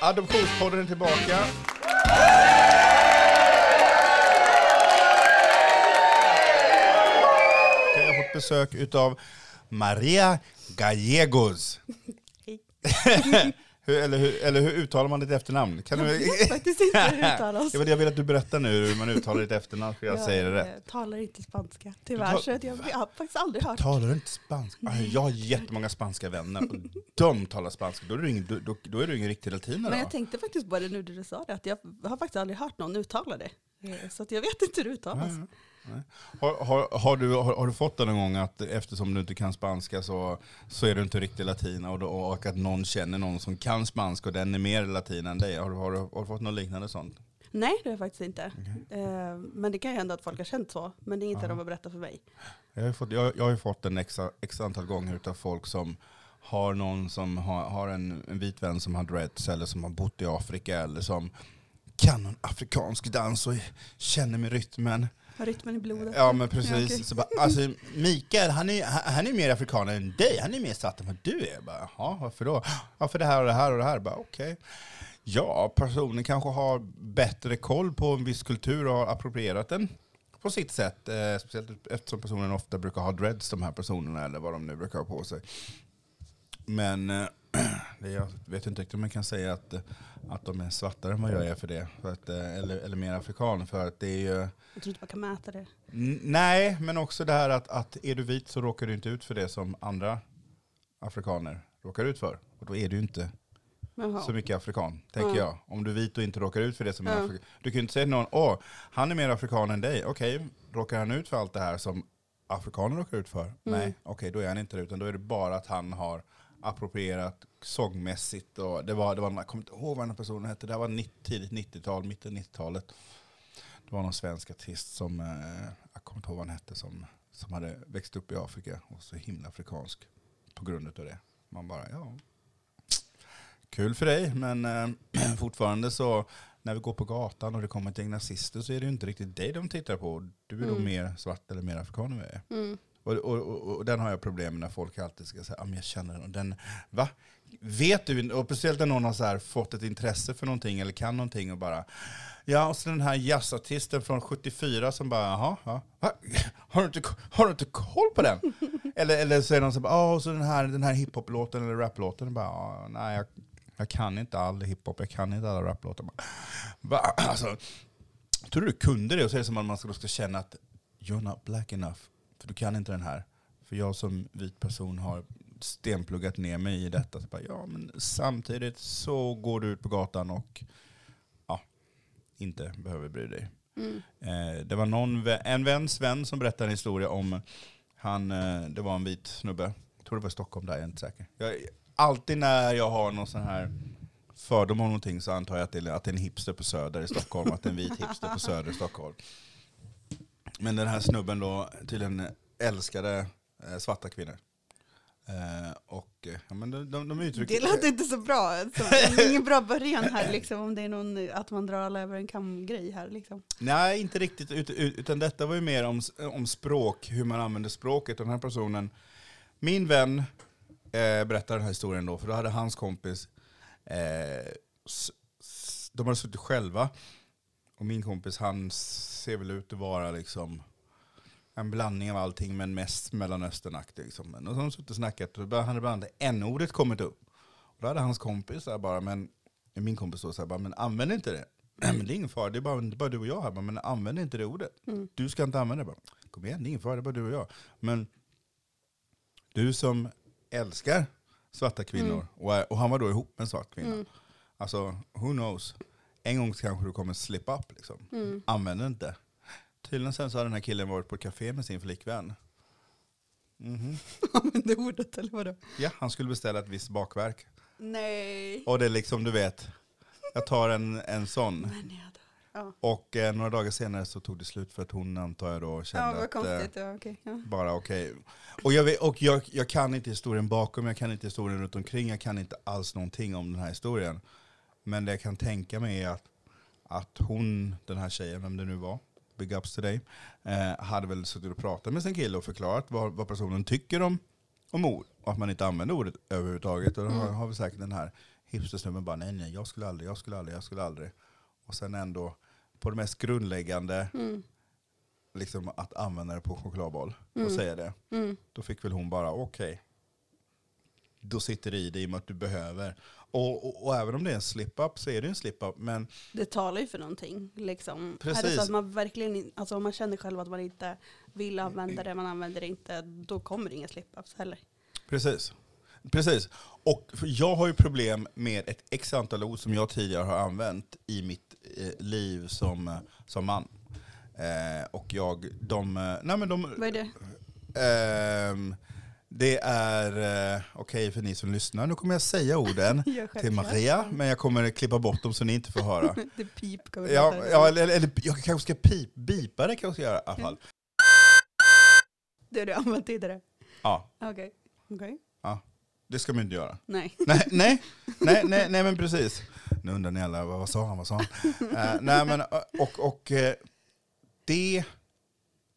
Adoptionspodden är tillbaka. Jag har fått besök utav Maria Gallegos. hur, eller, hur, eller hur uttalar man ditt efternamn? Kan Jag du... vet faktiskt inte hur det uttalas. jag, vill, jag vill att du berättar nu hur man uttalar ditt efternamn, för jag säger det rätt. eh, talar inte spanska, tyvärr. Så jag, jag har faktiskt aldrig hört. Talar du inte spanska? Aj, Jag har jättemånga spanska vänner och de talar spanska. Då är du ingen, då, då, är du ingen riktig latinare. Men jag tänkte faktiskt på det nu när du sa det, att jag har faktiskt aldrig hört någon uttala det. Eh, Så jag vet inte hur det uttalas. Nej. Har, har, har, du, har, du fått det någon gång att eftersom du inte kan spanska så, så är du inte riktigt latina och, då, och att någon känner någon som kan spanska och den är mer latin än dig? Har, du- fått något liknande sånt? Nej, det har jag faktiskt inte. Eh, Men det kan ju hända att folk har känt så, men det är inte Ja. de har berättat för mig. Jag har, fått, jag, jag har fått en extra, extra antal gånger av folk som har någon som har, har en, en vit vän som har dreads eller som har bott i Afrika eller som kan någon afrikansk dans och känner med rytmen. Rytmen i blodet. Ja men Ja, precis. okej. så bara, alltså, Mikael, han är, han är mer afrikaner än dig. Han är mer svart än vad du är. Jag Bara, Jaha, varför då? Ja, för det här och det här och det här. Okej. Ja, personen kanske har bättre koll på en viss kultur och har approprierat den på sitt sätt. Eh, speciellt eftersom personen ofta brukar ha dreads, de här personerna, eller vad de nu brukar ha på sig. Men eh, jag vet inte riktigt om man kan säga att, eh, att de är svartare än vad jag är för det. För att, eh, eller, eller mer afrikaner. För att det är ju... Jag tror inte man kan mäta det. Nej, men också det här att, att är du vit så råkar du inte ut för det som andra afrikaner råkar ut för. Och då är du inte Jaha. så mycket afrikan, tänker Ja. jag. Om du är vit och inte råkar ut för det som Ja. afrikan. Du kan ju inte säga till någon, åh, han är mer afrikan än dig. Okej, råkar han ut för allt det här som afrikaner råkar ut för? Nej, okej, då är han inte det. Utan då är det bara att han har approprierat sångmässigt. Och det var, det var, jag kommer inte ihåg vad den personen hette. Det här var 90, tidigt 90-tal, mitten 90-talet. Det var någon svensk artist som, eh, jag kommer inte ihåg vad han hette, som, som hade växt upp i Afrika och så himla afrikansk på grund av det. Man bara, ja. Kul för dig, men eh, fortfarande så när vi går på gatan och det kommer gäng nazister så är det ju inte riktigt dig de tittar på. Du är då Mm. mer svart eller mer afrikan än vad jag är. Mm. Och, och, och, och den har jag problem med när folk alltid ska säga, ah, men jag känner den. och den. Va? Vet du, och speciellt när någon har här fått ett intresse för någonting eller kan någonting och bara, ja och så den här jazzartisten från 74 som bara, jaha, ja, va? har, du inte, har du inte koll på den? eller, eller så är någon som bara, ja och så den här, den här hiphop-låten eller rap-låten, bara, "Ja, nej jag, jag kan inte all hiphop, jag kan inte alla rap-låtar. Alltså, tror du du kunde det? Och så är det som att man ska, ska känna att you're not black enough. Du kan inte den här. För jag som vit person har stenpluggat ner mig i detta. Så bara, ja, men samtidigt så går du ut på gatan och ja, inte behöver bry dig. Mm. Eh, det var någon, en väns vän som berättade en historia om, han, eh, det var en vit snubbe, jag tror det var i Stockholm där, jag är inte säker. Jag, alltid när jag har någon sån här fördom om någonting så antar jag att det, är, att det är en hipster på Söder i Stockholm, att det är en vit hipster på Söder i Stockholm. Men den här snubben då tydligen älskade eh, svarta kvinnor. Eh, och eh, ja, men de, de, de uttrycker... Det lät inte så bra. Så, det är ingen bra början här, liksom, om det är någon, att man drar alla över en kam-grej här. Liksom. Nej, inte riktigt. Ut, ut, utan detta var ju mer om, om språk, hur man använder språket. Den här personen, min vän eh, berättar den här historien då, för då hade hans kompis, eh, s, s, de hade suttit själva. Och min kompis, han ser väl ut att vara liksom en blandning av allting, men mest mellanösternaktig. Liksom. Och så har de suttit och snackat, och då hade bland annat n-ordet kommit upp. Och då hade hans kompis där bara, men, min kompis då så här, bara, men använd inte det. Men det är ingen fara, det är bara, det är bara du och jag här. Bara, Men använd inte det ordet. Mm. Du ska inte använda det. Bara, Kom igen, det är ingen fara, det är bara du och jag. Men du som älskar svarta kvinnor, Mm. och, och han var då ihop med en svart kvinna. Mm. Alltså, who knows? En gång kanske du kommer slip up. Liksom. Mm. Använd det inte. Tydligen sen så har den här killen varit på café med sin flickvän. Mhm. Använde ordet eller vadå? Ja, han skulle beställa ett visst bakverk. Nej. Och det är liksom, du vet, jag tar en, en sån. Men jag dör. Ja, Och eh, några dagar senare så tog det slut för att hon antar jag då kände ja att eh. Ja, ja. bara okej. Och, jag, vet, och jag, jag kan inte historien bakom, jag kan inte historien runt omkring, jag kan inte alls någonting om den här historien. Men det jag kan tänka mig är att, att hon, den här tjejen, vem det nu var, big ups till dig, eh, hade väl suttit och pratat med sin kille och förklarat vad, vad personen tycker om, om ord. Och att man inte använder ordet överhuvudtaget. Och då har, Mm. har vi säkert den här hipstersnubben bara nej nej jag skulle aldrig, jag skulle aldrig, jag skulle aldrig. Och sen ändå på det mest grundläggande, Mm. liksom att använda det på chokladboll Mm. och säga det. Mm. Då fick väl hon bara okej. Då sitter det i dig i och med att du behöver. Och, och, och även om det är en slip-up så är det en slip-up. Men Det talar ju för någonting. Liksom. Är det Precis. så att man verkligen, alltså om man känner själv att man inte vill använda det, man använder det inte, då kommer det inga slip-ups heller. Precis. Precis. Och jag har ju problem med ett x antal ord som jag tidigare har använt i mitt eh, liv som, eh, som man. Eh, och jag, de, eh, nej men de, Vad är det? ehm, det är, eh, okej för ni som lyssnar, nu kommer jag säga orden Jag till Maria, men jag kommer klippa bort dem så ni inte får höra. det pip. kommer Ja, ja eller, eller jag kanske ska pip, bipa det kanske jag göra i alla fall. Det har du använt tidigare? Ja, Okej. Okej. det ska man inte göra. Nej. nej, nej, nej, nej, nej, men precis. Nu undrar ni alla, vad, sa han, vad sa han? Eh, nej, men och, och eh, det,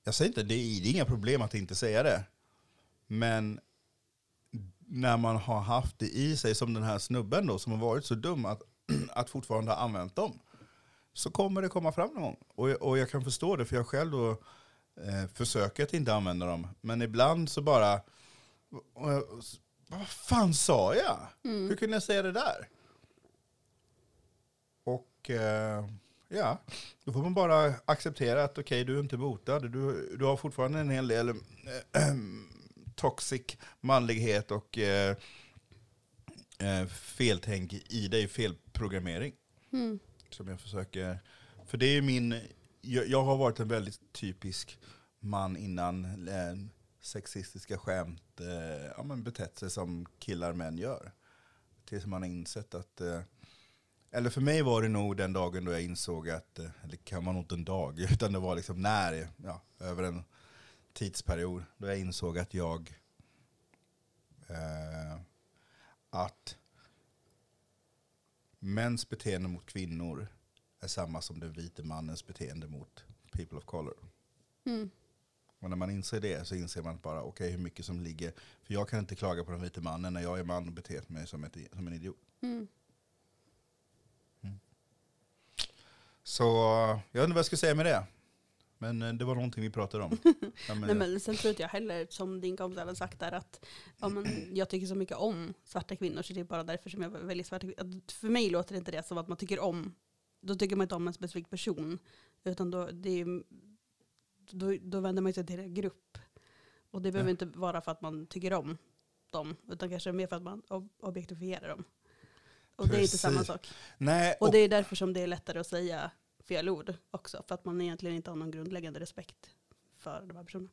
jag säger inte, det är inga problem att inte säga det. Men när man har haft det i sig, som den här snubben då, som har varit så dum att, att fortfarande ha använt dem, så kommer det komma fram någon gång. Och, och jag kan förstå det, för jag själv då eh, försöker att inte använda dem. Men ibland så bara, jag, vad fan sa jag? Mm. Hur kunde jag säga det där? Och eh, ja, då får man bara acceptera att okej, du är inte botad. Du, du har fortfarande en hel del eh, toxic manlighet och eh, eh, feltänk i dig, felprogrammering. Mm. Som jag försöker, för det är min, jag, jag har varit en väldigt typisk man innan eh, sexistiska skämt eh, ja, men betett sig som killar män gör. Tills man har insett att, eh, eller för mig var det nog den dagen då jag insåg att, eh, eller kan man nog inte en dag, utan det var liksom när, ja, över en tidsperiod, då jag insåg att jag, eh, att mäns beteende mot kvinnor är samma som den vite mannens beteende mot people of color. Mm. Och när man inser det så inser man bara okej hur mycket som ligger. För jag kan inte klaga på den vite mannen när jag är man och beter mig som, ett, som en idiot. Mm. Så jag inte vad jag ska säga med det. Men eh, det var någonting vi pratade om. Ja, men, Nej, men sen tror inte jag heller, som din kompis hade sagt där, att ja, men jag tycker så mycket om svarta kvinnor, så det är bara därför som jag väljer svarta kvinnor. För mig låter inte det som att man tycker om, då tycker man inte om en specifik person, utan då, det är, då, då vänder man sig till en grupp. Och det behöver Ja. inte vara för att man tycker om dem, utan kanske mer för att man ob- objektifierar dem. Och det är inte samma Precis. sak. Nej, Och och, det är därför som det är lättare att säga fel ord också, för att man egentligen inte har någon grundläggande respekt för de här personerna.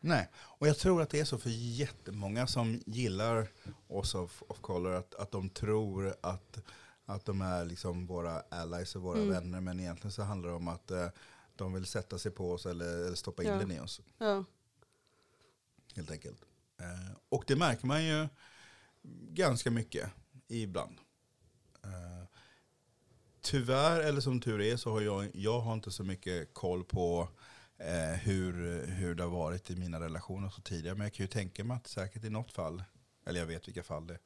nej. och jag tror att det är så för jättemånga som gillar oss of, of color, att, att de tror att, att de är liksom våra allies och våra Mm. vänner. Men egentligen så handlar det om att eh, de vill sätta sig på oss eller, eller stoppa in Ja. den i oss. Ja. helt enkelt. Eh, och det märker man ju ganska mycket ibland. Eh, tyvärr, eller som tur är, så har jag, jag har inte så mycket koll på eh, hur, hur det har varit i mina relationer så tidigare. Men jag kan ju tänka mig att säkert i något fall, eller jag vet vilka fall det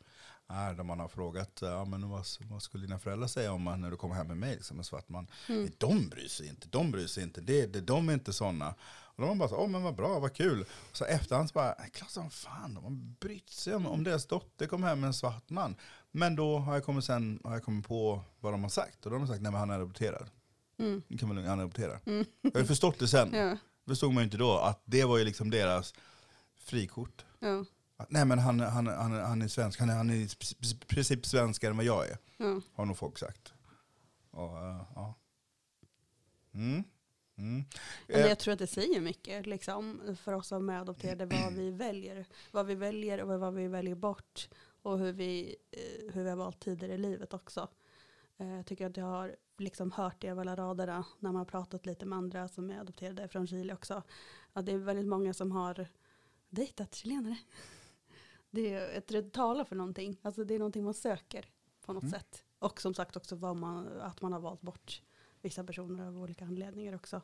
är, där man har frågat ja, men vad, vad skulle dina föräldrar säga om man, när du kommer hem med mig, liksom, en svart man? Mm. De bryr sig inte, de bryr sig inte, det, det, de är inte sådana. Och de var bara så, åh men vad bra, vad kul. Och så efterhand så bara, "Äh, klart som fan, de har brytt sig om, om deras dotter kom hem med en svart man. Men då har jag kommit, sen, har jag kommit på vad de har sagt. Och de har sagt, nej men han är adopterad. Mm. Kan man han är adopterad. Mm. Jag har förstått det sen. Ja. Förstod man ju inte då att det var ju liksom deras frikort. Ja. Att, nej men han, han, han, han är svensk, han är, han är i princip svenskare än vad jag är. Ja. Har nog folk sagt. Och, eh, ja. Mm. Mm. Men Eh, jag tror att det säger mycket liksom, för oss som är adopterade vad vi väljer. Vad vi väljer och vad vi väljer bort. Och hur vi, eh, hur vi har valt tider i livet också. Eh, Jag tycker att jag har liksom hört det mellan raderna när man har pratat lite med andra som är adopterade från Chile också. Att det är väldigt många som har dejtat chilenare. Det, är, tror det talar för någonting. Alltså det är någonting man söker på något Mm. sätt. Och som sagt också vad man, att man har valt bort vissa personer av olika anledningar också.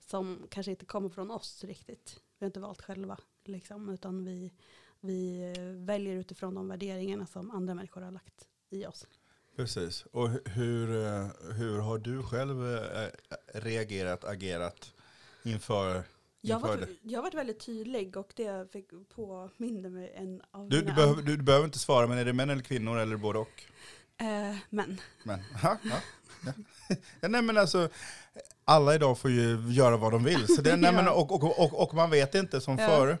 Som kanske inte kommer från oss riktigt. Vi har inte valt själva. Liksom, utan vi, vi eh, väljer utifrån de värderingarna som andra människor har lagt i oss. Precis. Och hu- hur, eh, hur har du själv eh, reagerat, agerat inför, Jag har, varit, jag har varit väldigt tydlig och det fick påminna mig en av Du, mina du, behöver, du, du behöver inte svara, men är det män eller kvinnor eller både och? Eh, men, Men, ja, ja, ja. ja, nej men alltså, alla idag får ju göra vad de vill. Så det, nej, men, Ja. och, och, och, och man vet inte, som Ja. förr,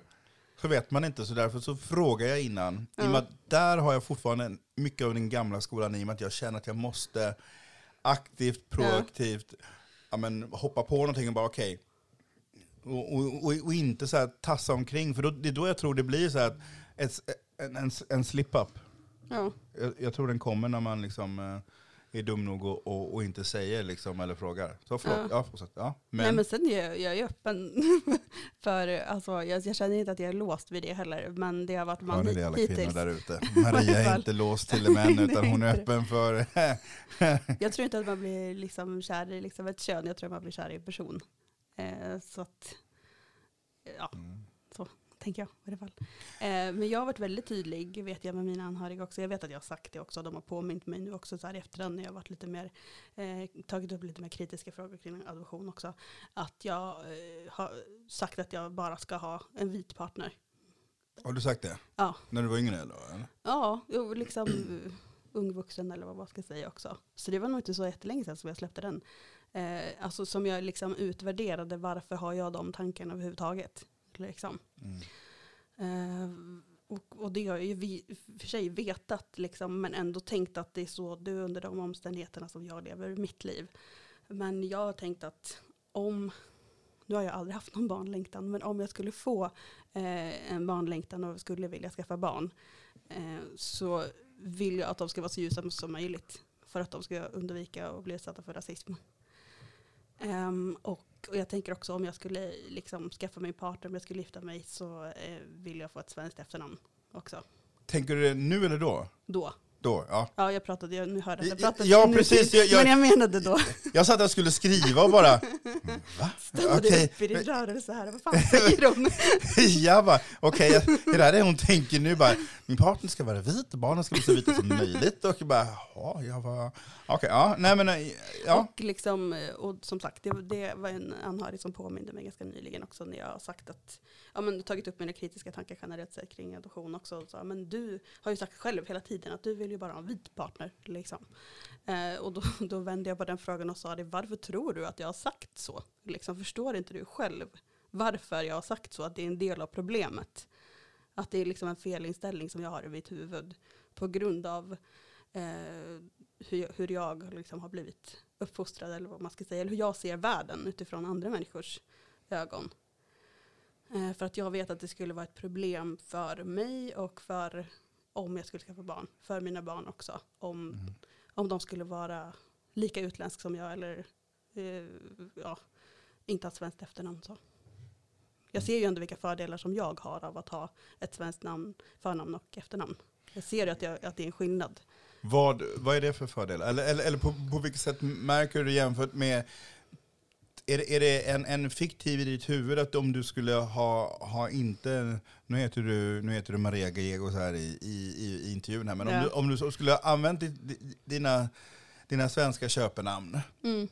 så vet man inte. Så därför så frågar jag innan. I och med Ja. att där har jag fortfarande mycket av den gamla skolan i och med att jag känner att jag måste aktivt, proaktivt ja. men, hoppa på någonting och bara okej. Och, och, och, och inte så här tassa omkring, för då, det är då jag tror det blir så här att ett, en, en, en slip-up. Ja. Jag, jag tror den kommer när man liksom eh, är dum nog och, och, och inte säger liksom, eller frågar. Så förlåt, ja. Ja. fortsätt. Ja, men, Nej men sen är jag, jag är öppen för, alltså jag, jag känner inte att jag är låst vid det heller. Men det har varit hör man ni det alla kvinnor hittills. där ute? Maria är inte låst till män utan hon är öppen för... Jag tror inte att man blir liksom kär i liksom ett kön, jag tror att man blir kär i en person. Eh, så att, ja, Mm. Tänker jag i alla fall. Eh, men jag har varit väldigt tydlig, vet jag med mina anhöriga också. Jag vet att jag har sagt det också, de har påmint mig nu också så här i efterhand när jag har varit lite mer, eh, tagit upp lite mer kritiska frågor kring adoption också. Att jag eh, har sagt att jag bara ska ha en vit partner. Har du sagt det? Ja. När du var yngre? Eller? Ja, jo, liksom uh, ungvuxen eller vad man ska säga också. Så det var nog inte så jättelänge sedan som jag släppte den. Eh, alltså som jag liksom utvärderade, varför har jag de tankarna överhuvudtaget? Liksom. Mm. Eh, och, och det har jag ju vi, för sig vetat, liksom, men ändå tänkt att det är så det är under de omständigheterna som jag lever mitt liv. Men jag har tänkt att om, nu har jag aldrig haft någon barnlängtan, men om jag skulle få eh, en barnlängtan och skulle vilja skaffa barn, eh, så vill jag att de ska vara så ljusa som möjligt. För att de ska undvika att bli utsatta för rasism. Um, och, och jag tänker också om jag skulle liksom skaffa mig en partner, om jag skulle gifta mig, så eh, vill jag få ett svenskt efternamn också. Tänker du det nu eller då? Då. Då, ja. Ja, jag pratade, jag, nu hörde jag, jag Ja, pratade ja, nu precis, jag- jag- men jag menade då. Jag satt och skulle skriva och bara, va? Stannade Okej. upp i din rörelse här, vad fan säger de? Jag bara, okej, jag- det där är det hon tänker nu bara, min partner ska vara vit, barnen ska bli så vita som möjligt. Och jag bara, jaha, jag var, okej, ja, nej men, eh, ja. Och, liksom, eh, och som sagt, det, det var en anhörig som påminde mig ganska nyligen också när jag har sagt att, ja men tagit upp mina kritiska tankar generellt sett kring adoption också. Och sa, men du har ju sagt själv hela tiden att du vill ju bara ha en vit partner. Liksom. Eh, och då, då vände jag på den frågan och sa det, varför tror du att jag har sagt så? Liksom, förstår inte du själv varför jag har sagt så? Att det är en del av problemet. Att det är liksom en felinställning som jag har i mitt huvud på grund av eh, hur, jag- hur jag liksom har blivit uppfostrad eller vad man ska säga, eller hur jag ser världen utifrån andra människors ögon. Eh, för att jag vet att det skulle vara ett problem för mig och för om jag skulle skaffa barn, för mina barn också. Om, Mm. om de skulle vara lika utländsk som jag eller eh, ja, inte ha svenskt efternamn. Så. Jag ser ju ändå vilka fördelar som jag har av att ha ett svenskt namn, förnamn och efternamn. Jag ser ju att, jag, att det är en skillnad. Vad, vad är det för fördel? Eller, eller, eller på, på vilket sätt märker du jämfört med, är det, är det en, en fiktiv i ditt huvud att om du skulle ha, ha inte, nu heter du, nu heter du Maria Gallego så här i, i, i, intervjun här, men om, Ja. du, om du skulle ha använt di- di- dina, dina svenska köpenamn Mm.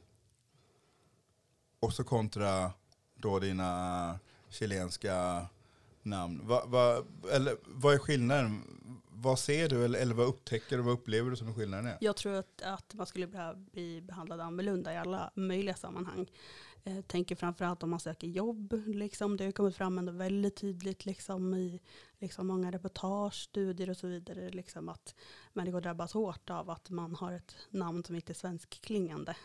och så kontra då dina chilenska namn, vad, vad, eller, vad är skillnaden? Vad ser du eller, eller vad upptäcker du, vad upplever du som skillnaden är? Jag tror att, att man skulle behöva bli behandlad annorlunda i alla möjliga sammanhang. Eh, tänker framförallt om man söker jobb. Liksom. Det har kommit fram ändå väldigt tydligt liksom, i liksom, många reportage, studier och så vidare. Liksom, att människor drabbas hårt av att man har ett namn som inte är svenskklingande.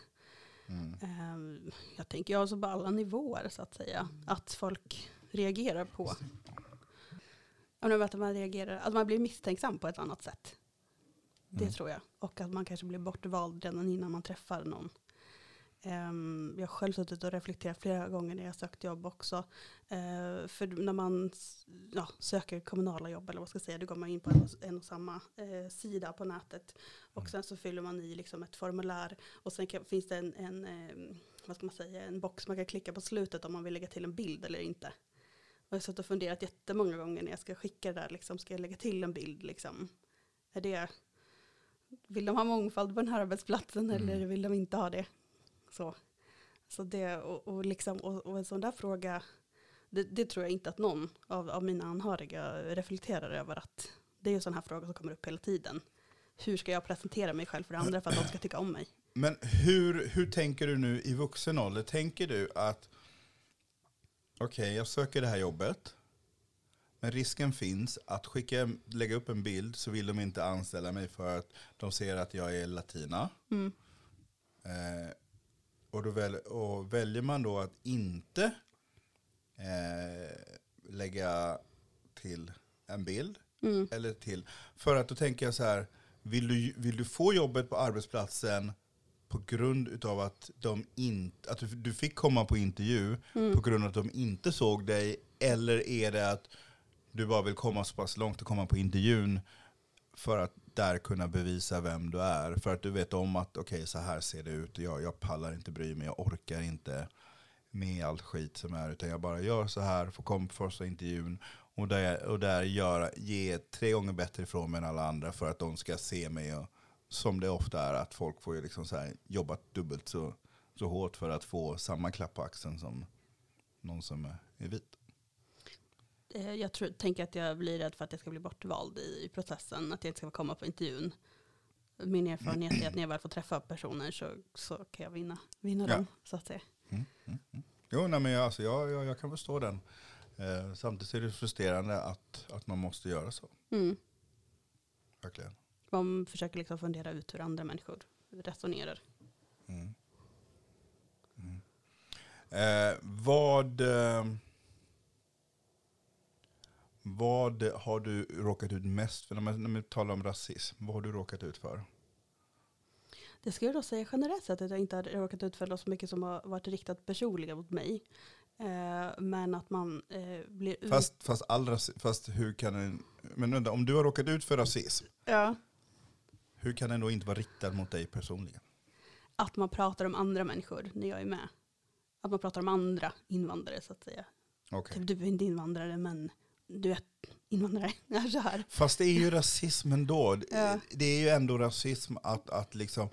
Mm. Eh, jag tänker alltså på alla nivåer så att säga. Att folk reagerar på. Att man, reagerar, att man blir misstänksam på ett annat sätt. Det Mm. tror jag. Och att man kanske blir bortvald redan innan man träffar någon. Ehm, jag har själv suttit och reflekterat flera gånger när jag sökt jobb också. Eh, för när man ja, söker kommunala jobb eller vad ska jag säga, då går man in på en och, en och samma eh, sida på nätet. Och Mm. sen så fyller man i liksom ett formulär och sen kan, finns det en, en eh, vad ska man säga, en box man kan klicka på slutet om man vill lägga till en bild eller inte. Jag har suttit och funderat jättemånga gånger när jag ska skicka det där, liksom, ska jag lägga till en bild? Liksom? Är det, vill de ha mångfald på den här arbetsplatsen Mm. eller vill de inte ha det? Så, så det, och, och, liksom, och, och en sån där fråga, det, det tror jag inte att någon av, av mina anhöriga reflekterar över att det är ju en sån här fråga som kommer upp hela tiden. Hur ska jag presentera mig själv för andra för att de ska tycka om mig? Men hur, hur tänker du nu i vuxen ålder? Tänker du att okej, jag söker det här jobbet, men risken finns att skicka, lägga upp en bild så vill de inte anställa mig för att de ser att jag är latina. Mm. Eh, och, då väl, och väljer man då att inte eh, lägga till en bild, Mm. eller till, för att då tänker jag så här, vill du, vill du få jobbet på arbetsplatsen på grund utav att, de inte, att du, fick komma på intervju Mm. på grund av att de inte såg dig, eller är det att du bara vill komma så pass långt och komma på intervjun för att där kunna bevisa vem du är. För att du vet om att okej, så här ser det ut. Jag, jag pallar inte bry mig, jag orkar inte med allt skit som är. Utan jag bara gör så här, får komma på första intervjun. Och där, och där gör, ge tre gånger bättre ifrån mig än alla andra för att de ska se mig. Och, som det ofta är, att folk får ju liksom så här, jobba dubbelt så, så hårt för att få samma klapp på axeln som någon som är, vit. Eh, Jag tror, tänker att jag blir rädd för att jag ska bli bortvald i, i processen, att jag inte ska komma på intervjun. Min erfarenhet är att när jag väl får träffa personer så, så kan jag vinna, vinna Ja. dem. Så att säga. Mm, mm, mm. Jo, nej, men jag, alltså, jag, jag, jag kan förstå den. Eh, samtidigt är det frustrerande att, att man måste göra så. Mm. Verkligen. Man försöker liksom fundera ut hur andra människor resonerar. Mm. Mm. Eh, vad, eh, vad har du råkat ut mest för? När man, när man talar om rasism, vad har du råkat ut för? Det skulle jag då säga generellt sett att jag inte har råkat ut för så mycket som har varit riktat personligen mot mig. Eh, men att man eh, blir. Fast, fast, all rasi- fast hur kan en, men vänta, om du har råkat ut för rasism, Ja. Hur kan den då inte vara riktad mot dig personligen? Att man pratar om andra människor när jag är med. Att man pratar om andra invandrare så att säga. Okej. Typ, du är inte invandrare men du är invandrare. så här. Fast det är ju rasism ändå. Ja. Det är ju ändå rasism att, att, liksom,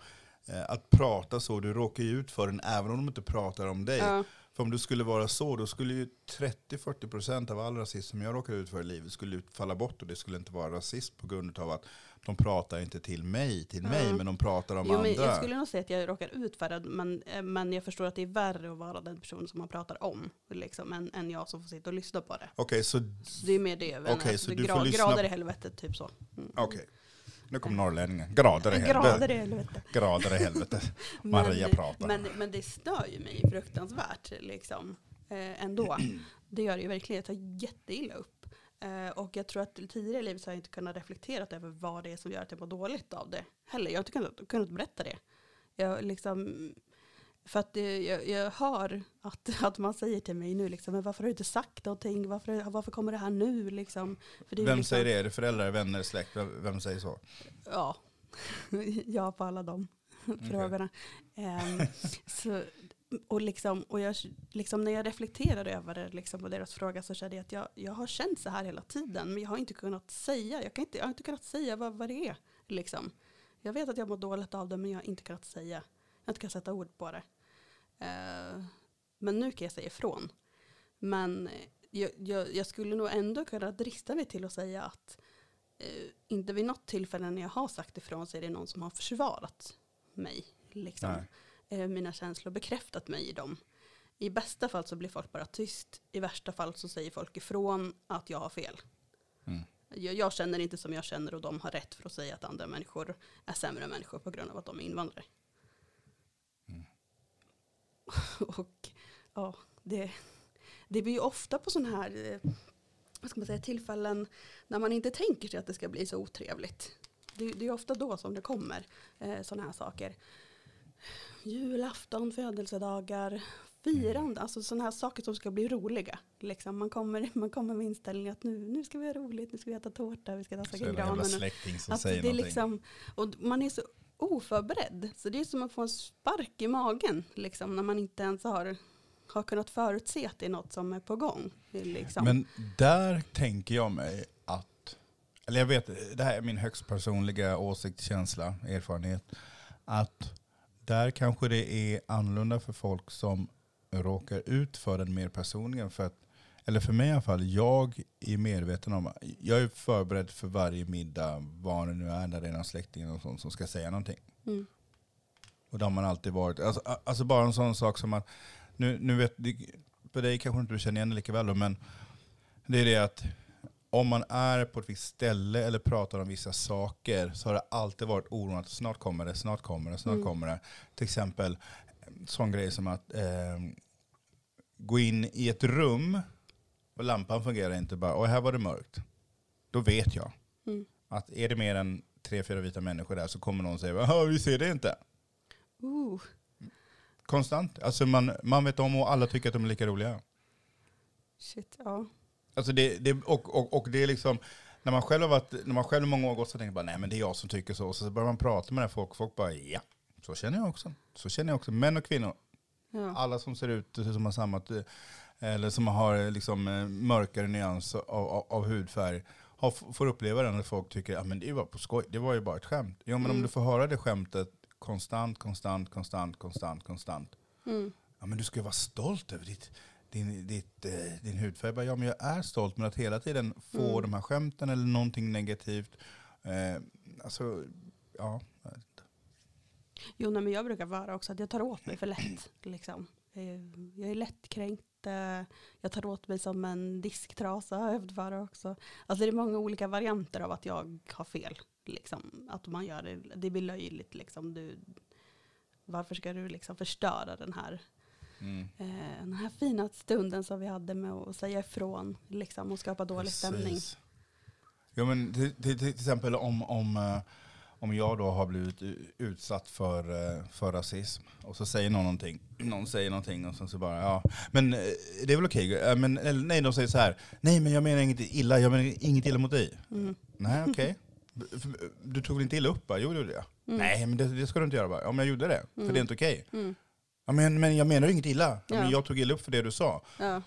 eh, att prata så. Du råkar ju ut för den även om de inte pratar om dig. Ja. För om det skulle vara så, då skulle ju 30-40% av all rasism som jag råkar ut för i livet skulle falla bort och det skulle inte vara rasism på grund av att de pratar inte till mig, till mig, Ja. men de pratar om Jo, andra. jag skulle nog säga att jag råkar ut för det, men, eh, men jag förstår att det är värre att vara den person som man pratar om, liksom, än, än jag som får sitta och lyssna på det. Okej, så, Så det är mer det. Okej, alltså, så det du gra- får lyssna- Grader i helvetet, typ så. Mm. okej. Nu kommer norrlänningen. Grader i helvete. Grader i helvetet. Grader i helvete. Maria men, pratar. Men, men det stör ju mig fruktansvärt liksom, eh, ändå. Det gör det ju verkligen. Jag tar jätteilla upp. Eh, och jag tror att tidigare i livet så har jag inte kunnat reflektera över vad det är som gör att jag mår dåligt av det. Heller. Jag har inte kunnat, kunnat berätta det. Jag liksom, för att det, jag, jag hör att, att man säger till mig nu, liksom, men varför har du inte sagt någonting? Varför, varför kommer det här nu? Liksom? För det Vem liksom, säger det? Är det föräldrar, vänner, släkt? Vem, vem säger så? Ja, ja på alla de frågorna. Ehm, så, och liksom, och jag, liksom när jag reflekterar över det, liksom, och deras fråga så kände jag att jag, jag har känt så här hela tiden. Men jag har inte kunnat säga, jag, kan inte, jag har inte kunnat säga vad, vad det är. Liksom. Jag vet att jag mår dåligt av det men jag har inte kunnat säga. Jag har inte kunnat sätta ord på det. Uh, men nu kan jag säga ifrån. Men eh, jag, jag, jag skulle nog ändå kunna drista mig till att säga att uh, inte vid något tillfälle när jag har sagt ifrån så är det någon som har försvarat mig. Liksom. Nej. Eh, mina känslor, bekräftat mig i dem. I bästa fall så blir folk bara tyst. I värsta fall så säger folk ifrån att jag har fel. Mm. Jag, jag känner inte som jag känner och de har rätt för att säga att andra människor är sämre människor på grund av att de är invandrare. Mm. och ja, det, det blir ju ofta på sådana här eh, vad ska man säga, tillfällen när man inte tänker sig att det ska bli så otrevligt. Det, det är ofta då som det kommer eh, sådana här saker. Julafton, födelsedagar, firande, alltså sådana här saker som ska bli roliga. Liksom man, kommer, man kommer med inställningen att nu, nu ska vi ha roligt, nu ska vi äta tårta, vi ska dansa jävla granen. släkting som Alltså, säger det är liksom, och man är så oförberedd. Så det är som att få en spark i magen liksom, när man inte ens har, har kunnat förutse att det är något som är på gång. Liksom. Men där tänker jag mig att eller jag vet, det här är min högst personliga åsikt, känsla, erfarenhet, att där kanske det är annorlunda för folk som råkar ut för den mer personligen. För att, eller för mig i alla fall, jag är medveten om, jag är förberedd för varje middag, vad det nu är, där det är någon släkting och sånt som ska säga någonting. Mm. Och det har man alltid varit. Alltså, alltså bara en sån sak som att, nu, nu vet, på dig kanske inte du känner igen det lika väl men det är det att om man är på ett visst ställe eller pratar om vissa saker så har det alltid varit oron att snart kommer det, snart kommer det, snart Mm. kommer det. Till exempel sån grej som att eh, gå in i ett rum och lampan fungerar inte bara, och här var det mörkt. Då vet jag Mm. att är det mer än tre, fyra vita människor där så kommer någon säga, "Jaha, vi ser det inte. Uh. Konstant. Alltså man, man vet om och alla tycker att de är lika roliga. Shit, ja. Alltså det, det, och, och, och det är liksom, när man själv har varit, när man själv många år gått så tänker man bara, nej men det är jag som tycker så. Och så börjar man prata med det här folk, folk bara, ja, så känner jag också. Så känner jag också. Män och kvinnor, ja. alla som ser ut som har samma, eller som har liksom eh, mörkare nyans av, av, av hudfärg, har, får uppleva det när folk tycker, ja men det var på skoj, det var ju bara ett skämt. Jo men om Mm. du får höra det skämtet konstant, konstant, konstant, konstant, konstant. Mm. Ja, men du ska ju vara stolt över ditt, din, ditt, eh, din hudfärg. Bara, Ja, men jag är stolt, men att hela tiden få Mm. de här skämten eller någonting negativt. Eh, alltså, ja. Jo, nej, men jag brukar vara också att jag tar åt mig för lätt. Liksom. Eh, Jag är lättkränkt. eh, Jag tar åt mig som en disktrasa har jag vara också. Alltså det är många olika varianter av att jag har fel. Liksom. Att man gör det, det blir löjligt. Liksom. Du, varför ska du liksom förstöra den här, Mm. eh, den här fina stunden som vi hade med att säga ifrån liksom, och skapa dålig stämning? Precis. Ja, men till, till, till exempel om, om, eh, om jag då har blivit utsatt för, eh, för rasism och så säger någon någonting, någon säger någonting och sen så bara, ja, men det är väl okej. Eh, Men, eller, nej, de säger så här, nej men jag menar inget illa, jag menar inget illa mot dig. Mm. Nej, okej. F- Du tog väl inte illa upp? Bara, jo, det gjorde jag. Mm. Nej, men det, det ska du inte göra. Bara. Ja, men jag gjorde det, för Mm. det är inte okej. Mm. Ja, men, men jag menar inget illa. Ja. Men jag tog illa upp för det du sa. Ja.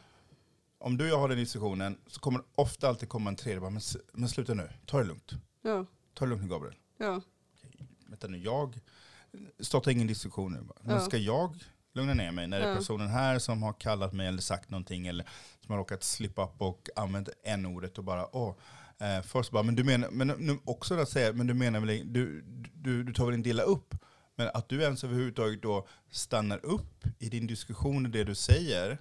Om du och jag har den diskussionen så kommer det ofta alltid komma en tredje. Bara, men, men sluta nu, ta det lugnt. Ja. Ta det lugnt nu Gabriel. Ja. Vänta nu, jag startar ingen diskussion nu. Bara. Men ska jag lugna ner mig när det är personen här som har kallat mig eller sagt någonting eller som har råkat slippa upp och använt n-ordet och bara åh. Eh, först bara, men du menar, men nu också att säga, men du menar väl, du, du, du tar väl inte illa upp? Men att du ens överhuvudtaget då stannar upp i din diskussion och det du säger,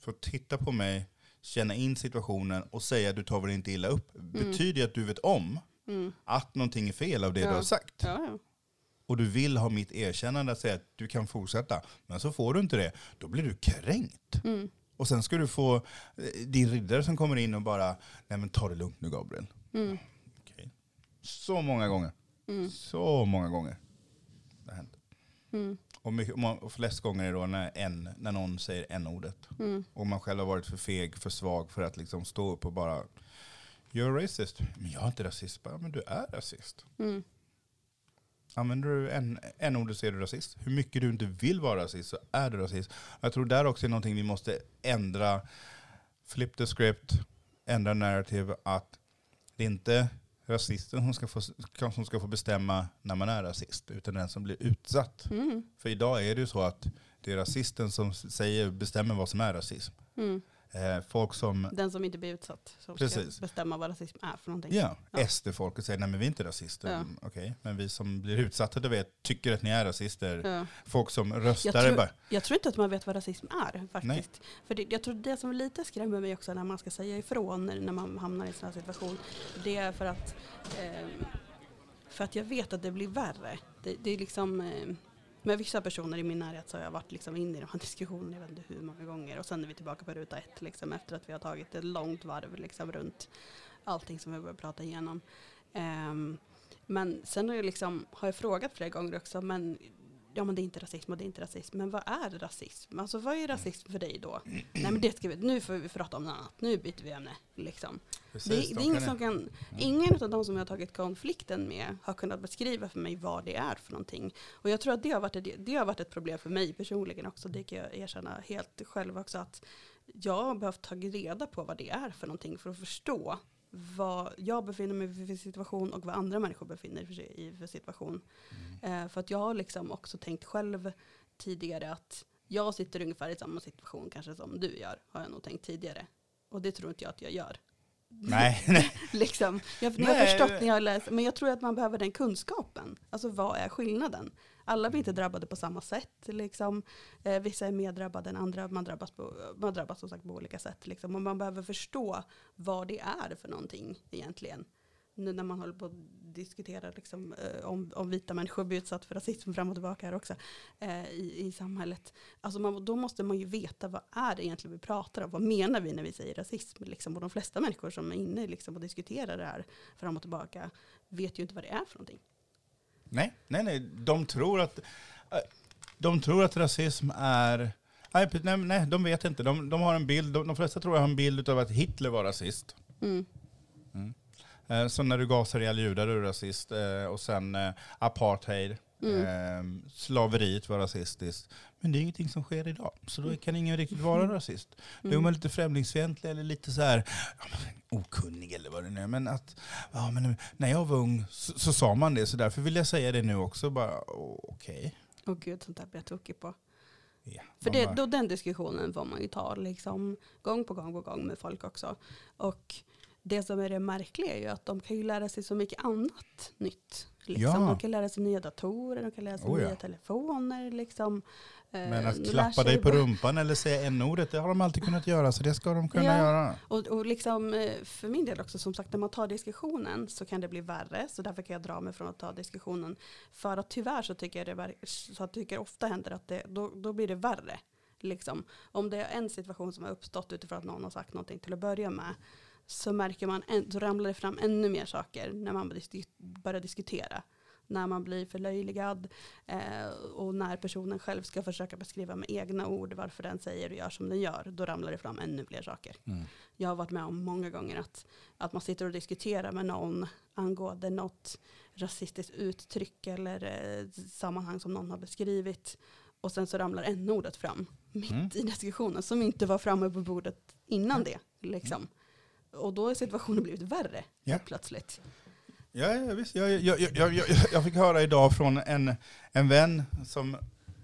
för att titta på mig, känna in situationen och säga att du tar väl inte illa upp, betyder ju att du vet om Mm. att någonting är fel av det Ja. du har sagt. Ja, ja. Och du vill ha mitt erkännande att säga att du kan fortsätta. Men så får du inte det. Då blir du kränkt. Mm. Och sen ska du få eh, din riddare som kommer in och bara, nej men ta det lugnt nu Gabriel. Mm. Okej. Så många gånger. Mm. Så många gånger. Mm. Och, mycket, och flest gånger är det då när, en, när någon säger n-ordet. Mm. Och man själv har varit för feg, för svag för att liksom stå upp och bara, you're racist. Men jag är inte rasist. Bara, men du är rasist. Mm. Använder du en, en ord så är du rasist. Hur mycket du inte vill vara rasist så är du rasist. Jag tror där också är någonting vi måste ändra. Flip the script, ändra narrative. Att det inte rasisten som ska, få, som ska få bestämma när man är rasist. Utan den som blir utsatt. Mm. För idag är det ju så att det är rasisten som säger, bestämmer vad som är rasism. Mm. Eh, folk som Den som inte blir utsatt. Som Precis. ska bestämma vad rasism är för någonting. Ja, Ja. SD-folket säger nej men vi är inte rasister. Ja. Okej, men vi som blir utsatta, det vet, tycker att ni är rasister. Ja. Folk som Jag röstar tror- bara, Jag tror inte att man vet vad rasism är faktiskt. Nej. För det, jag tror det som lite skrämmer mig också när man ska säga ifrån när man hamnar i en sån här situation. Det är för att, eh, för att jag vet att det blir värre. Det, det är liksom, eh, med vissa personer i min närhet så har jag varit liksom inne i de här diskussionerna, jag vet inte hur många gånger. Och sen är vi tillbaka på ruta ett liksom, efter att vi har tagit ett långt varv liksom, runt allting som vi börjar prata igenom. Um, men sen har jag, liksom, har jag frågat flera gånger också, men ja men det är inte rasism och det är inte rasism. Men vad är rasism? Alltså vad är rasism för dig då? Nej men det ska vi, nu får vi prata om något annat, nu byter vi ämne. Liksom. precis, Det, de det är ingen som kan, ingen av de som jag har tagit konflikten med har kunnat beskriva för mig vad det är för någonting. Och jag tror att det har varit ett, det har varit ett problem för mig personligen också, det kan jag erkänna helt själv också. Att jag har behövt ta reda på vad det är för någonting för att förstå vad jag befinner mig i för situation och vad andra människor befinner sig i för situation. Mm. Eh, för att jag har liksom också tänkt själv tidigare att jag sitter ungefär i samma situation kanske som du gör, har jag nog tänkt tidigare. Och det tror inte jag att jag gör. Nej, nej. liksom. Jag, jag har Nej. förstått när jag läst, men jag tror att man behöver den kunskapen. Alltså vad är skillnaden? Alla blir inte drabbade på samma sätt. Liksom. Eh, vissa är mer drabbade än andra. Man drabbas, på, man drabbas som sagt på olika sätt. Liksom. Och man behöver förstå vad det är för någonting egentligen. Nu när man håller på att diskutera liksom, eh, om, om vita människor blir utsatt för rasism fram och tillbaka här också eh, i, i samhället. Alltså man, då måste man ju veta vad är det egentligen vi pratar om. Vad menar vi när vi säger rasism? Liksom? Och de flesta människor som är inne liksom, och diskuterar det här fram och tillbaka vet ju inte vad det är för någonting. nej, nej, nej. De tror att, eh, de tror att rasism är... Nej, nej de vet inte. De, de har en bild, de, de flesta tror jag har en bild av att Hitler var rasist. Mm. Eh, Så när du gasar ihjäl judar är du rasist. Eh, Och sen eh, apartheid, Mm. eh, slaveriet var rasistiskt. Men det är ingenting som sker idag. Så då kan ingen riktigt vara rasist. Då är Mm. man lite främlingsfientlig eller lite så här ja, okunnig eller vad det nu är. Men att, ja, men när jag var ung så, så sa man det, så därför vill jag säga det nu också. Bara, okej. Åh gud, sånt där blir jag tokig på. Ja, För det, bara- då, den diskussionen får man ju ta liksom, gång på gång på gång med folk också. Och det som är det märkliga är ju att de kan ju lära sig så mycket annat nytt. Liksom. Ja. De kan lära sig nya datorer, de kan lära sig Oh ja. nya telefoner. Liksom. Men Eh, att lär klappa dig på rumpan eller säga n-ordet, det har de alltid kunnat göra. Så det ska de kunna Ja. göra. Och, och liksom, eh, för min del också, som sagt, när man tar diskussionen så kan det bli värre. Så därför kan jag dra mig från att ta diskussionen. För att tyvärr så tycker jag det så jag tycker ofta händer att det, då, då blir det värre. Liksom. Om det är en situation som har uppstått utifrån att någon har sagt någonting till att börja med. Så märker man, en, så ramlar det fram ännu mer saker när man börjar diskutera. När man blir förlöjligad eh, och när personen själv ska försöka beskriva med egna ord varför den säger och gör som den gör. Då ramlar det fram ännu fler saker. Mm. Jag har varit med om många gånger att, att man sitter och diskuterar med någon angående något rasistiskt uttryck eller eh, sammanhang som någon har beskrivit. Och sen så ramlar n-ordet fram mitt Mm. i diskussionen som inte var framme på bordet innan det. Liksom. Och då är situationen blivit värre Ja. plötsligt. Ja, ja visst. Jag, jag, jag, jag, fick höra idag från en, en vän som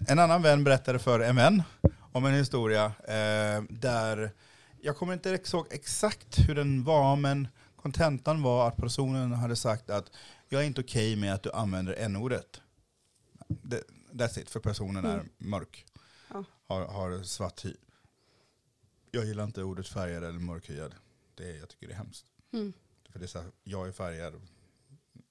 en annan vän berättade för en vän om en historia eh, där jag kommer inte ihåg exakt hur den var, men kontentan var att personen hade sagt att jag är inte okej med att du använder n-ordet. Det- That's it, för personen är Mm. mörk. Ja. Har, har svart hy. Jag gillar inte ordet färgad eller mörkhyad. Det, jag tycker det är hemskt. Mm. För det är så här, jag är färgad.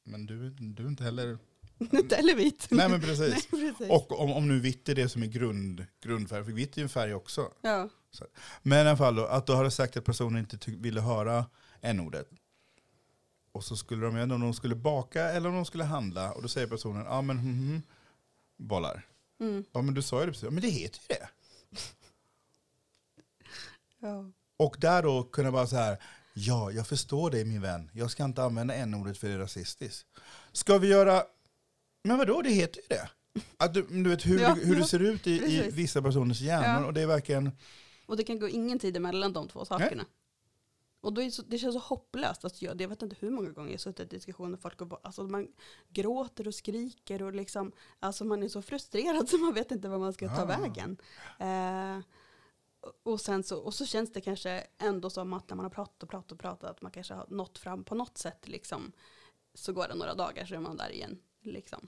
Men du, du är inte heller... Inte eller vit. Nej men precis. Nej, precis. Och om, om nu vitt är det som är grund, grundfärg, för vitt är ju en färg också. ja. Men i alla fall då, att då har det sagt att personen inte ty- ville höra n-ordet. Och så skulle de, om de skulle baka eller om de skulle handla. Och då säger personen, ja men hm, hm, bollar. Mm. Ja men du sa ju det precis. Men det heter ju det. Ja. Och där då kunna bara så här, ja jag förstår dig min vän. Jag ska inte använda n-ordet för det är rasistiskt. Ska vi göra, men vadå det heter ju det. Att du, du vet hur, Ja, hur det ser ut i, i vissa personers hjärnor. Ja. Och det är verkligen, Och det kan gå ingen tid emellan de två sakerna. Och då så, det känns så hopplöst. Alltså jag, jag vet inte hur många gånger jag har suttit i diskussioner folk bara- alltså man gråter och skriker och liksom, alltså man är så frustrerad så man vet inte vad man ska ta Ah. vägen. Eh, och, sen så, och så känns det kanske ändå som att när man har pratat och pratat och pratat att man kanske har nått fram på något sätt liksom. Så går det några dagar så är man där igen. Liksom.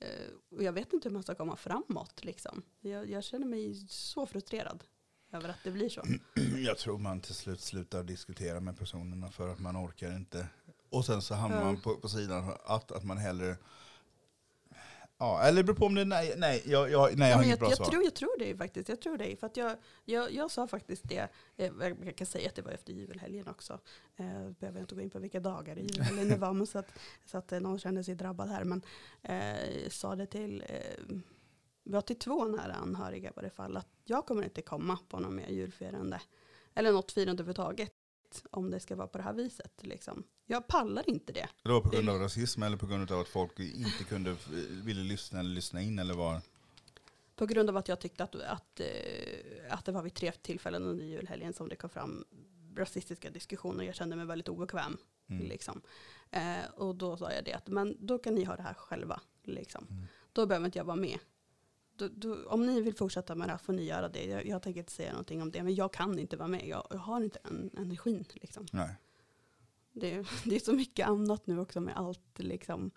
Eh, och jag vet inte hur man ska komma framåt. Liksom. Jag, jag känner mig så frustrerad över att det blir så. jag tror man till slut slutar diskutera med personerna för att man orkar inte. Och sen så hamnar Ja. man på, på sidan att, att man hellre, ja eller det beror på om det är nej, nej, jag, jag, nej jag har inget jag, bra jag, svar. tror, jag tror det faktiskt. Jag tror det. För att jag, jag, jag sa faktiskt det. eh, Jag kan säga att det var efter julhelgen också. Eh, behöver jag inte gå in på vilka dagar i julhelgen det var. Men så att, så att eh, någon kände sig drabbad här. Men eh, sa det till, eh, vi har till två nära anhöriga i varje fall. Att jag kommer inte komma på något mer julfirande. Eller något firande överhuvudtaget. Om det ska vara på det här viset. Liksom. Jag pallar inte det. Det var på grund av rasism eller på grund av att folk inte kunde, ville lyssna eller lyssna in eller var? På grund av att jag tyckte att, att, eh, att det var vid tre tillfällen under julhelgen som det kom fram rasistiska diskussioner. Jag kände mig väldigt obekväm. Mm. Liksom. Eh, och då sa jag det att men då kan ni ha det här själva. Liksom. Mm. Då behöver inte jag vara med. Då, då, om ni vill fortsätta med det här får ni göra det. Jag, jag tänker inte säga någonting om det. Men jag kan inte vara med. Jag, jag har inte den energin. Liksom. Nej. Det, det är så mycket annat nu också med allt. Liksom,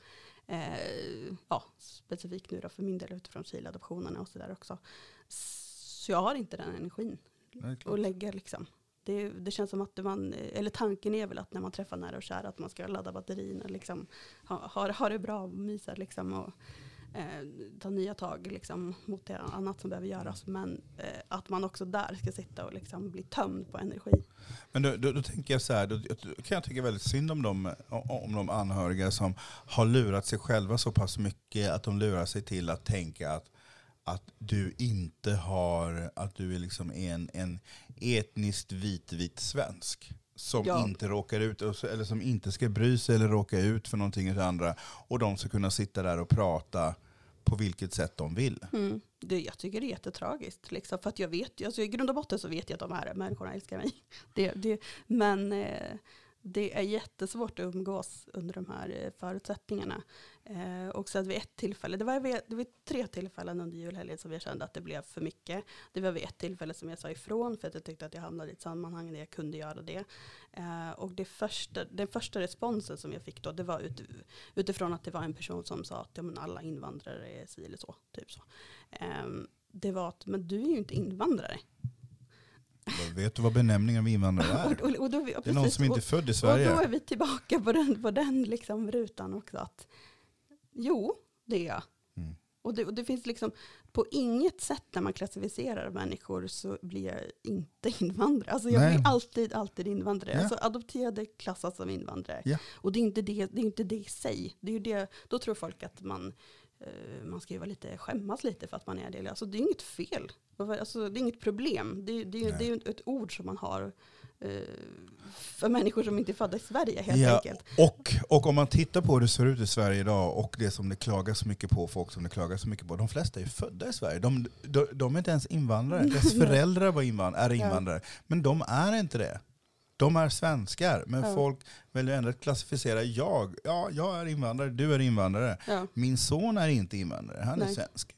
eh, ja, specifikt nu då för min del utifrån Chile-adoptionerna och sådär också. Så jag har inte den energin klart. att lägga liksom. Det, det känns som att man, eller tanken är väl att när man träffar nära och kära att man ska ladda batterierna, liksom, ha, ha, ha det bra och mysa liksom, och eh, ta nya tag liksom, mot det annat som behöver göras. Men eh, att man också där ska sitta och liksom, bli tömd på energi. Men då, då, då tänker jag så här, då, då kan jag tycka väldigt synd om de, om de anhöriga som har lurat sig själva så pass mycket att de lurar sig till att tänka att, att du inte har, att du är liksom en, en etniskt vit-vit svensk. Som Ja. inte råkar ut, eller som inte ska bry sig eller råka ut för någonting eller andra. Och de ska kunna sitta där och prata på vilket sätt de vill. Mm. Det, jag tycker det är jättetragiskt. Liksom, för att jag vet, alltså, i grund och botten så vet jag att de här människorna älskar mig. Det, det, men eh, det är jättesvårt att umgås under de här eh, förutsättningarna. Eh, och så att vid ett tillfälle, det var, vid, det var tre tillfällen under julhelgen som jag kände att det blev för mycket. Det var vid ett tillfälle som jag sa ifrån för att jag tyckte att jag hamnade i ett sammanhang där jag kunde göra det. Eh, och det första, den första responsen som jag fick då, det var ut, utifrån att det var en person som sa att ja, men alla invandrare är si eller så. Typ så. Ehm, det var att, men du är ju inte invandrare. Vet du vad benämningen av invandrare är? Och, och, och då, Det är någon precis, som inte är och, född i och Sverige. då är vi tillbaka på den, på den liksom rutan också. Att, jo, det är jag. Mm. Och det, och det finns liksom, på inget sätt när man klassificerar människor så blir jag inte invandrare. Alltså jag Nej. blir alltid, alltid invandrare. Ja. Alltså adopterade klassas som invandrare. Ja. Och det är inte det, det är inte det i sig. Det är ju det, då tror folk att man, eh, man ska ju vara lite, skämmas lite för att man är det. Alltså det är inget fel. Alltså, det är inget problem. Det, det, det är ju ett ord som man har för människor som inte är födda i Sverige helt Ja, enkelt. och, och om man tittar på hur det ser ut i Sverige idag och det som det klagas så mycket på, folk som det klagas så mycket på, de flesta är födda i Sverige. De, de, de är inte ens invandrare. Deras föräldrar var invand, är Ja. invandrare. Men de är inte det. De är svenskar, men Ja. folk väljer ändå att klassificera jag. Ja, jag är invandrare, du är invandrare. Ja, Min son är inte invandrare, han är Nej. svensk.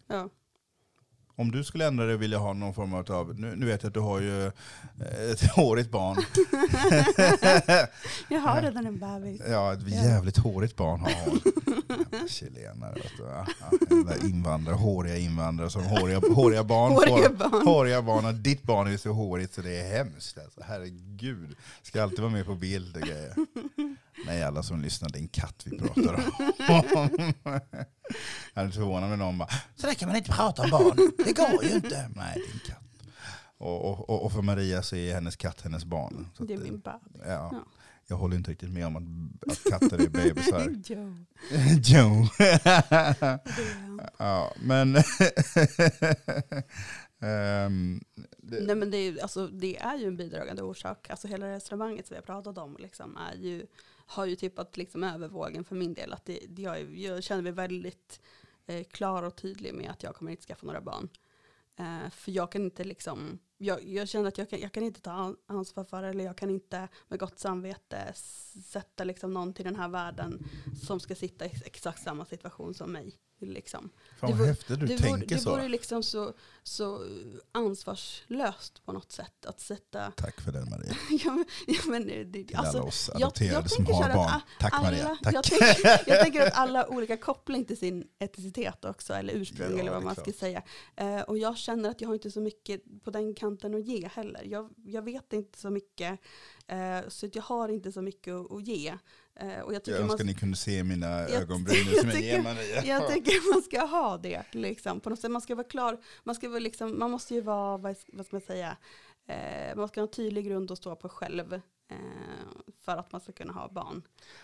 Ja. Om du skulle ändra dig och vilja ha någon form av, nu, nu vet jag att du har ju eh, ett hårigt barn. Jag har redan en bebis. Ja, ett Ja. jävligt hårigt barn har hon. Chilenare. vet du. Ja, ja, invandrare, håriga invandrare som håriga, håriga barn Håriga får. barn. Håriga barn. Och ditt barn är så hårigt så det är hemskt. Alltså. Herregud. Ska alltid vara med på bild och grejer. Nej, alla som lyssnar, det är en katt vi pratar om. Jag är förvånad med någon bara, så där kan man inte prata om barn. Det går ju inte. Nej, det är en katt. Och, och, och- för Maria så är hennes katt hennes barn. Så Det är att, min bebis. ja. Ja. Jag håller inte riktigt med om att, att katter är bebisar. Joe. Joe. Ja, men... Ehm, det, Nej, men det, är, ju- alltså, det är ju en bidragande orsak. Alltså, hela resonemanget som vi har pratat om liksom, är ju, har ju tippat liksom, över vågen för min del. Att det, det, jag, jag känner mig väldigt eh, klar och tydlig med att jag kommer inte skaffa några barn. Eh, för jag kan inte liksom, jag, jag känner att jag kan, jag kan inte ta ansvar för eller jag kan inte med gott samvete sätta liksom någon till den här världen som ska sitta i exakt samma situation som mig. Liksom. fan det vad vore- häftigt du det tänker vore, det så. vore liksom så, så ansvarslöst på något sätt att sätta... Tack för den Maria. ja, men, ja, men det, det, Till alltså, alla oss jag- jag adopterade som så har att barn. a- Tack alla, Maria. Tack. Jag, tänker, jag tänker att alla olika koppling till sin etnicitet också, eller ursprung Ja, eller det vad man klart. ska säga. Eh, och jag känner att jag har inte så mycket på den kanten att ge heller. Jag, jag vet inte så mycket, eh, så att jag har inte så mycket att, att ge. Eh, och jag tycker Jag man önskar ni kunde se mina ögonbryn som jag ger Maria. jag tycker man ska ha det. Liksom. På något sätt, man ska vara klar. Man, ska vara liksom, man måste ju vara, vad, ska man säga, eh, man ska ha en tydlig grund att stå på själv. Eh, för att man ska kunna ha barn.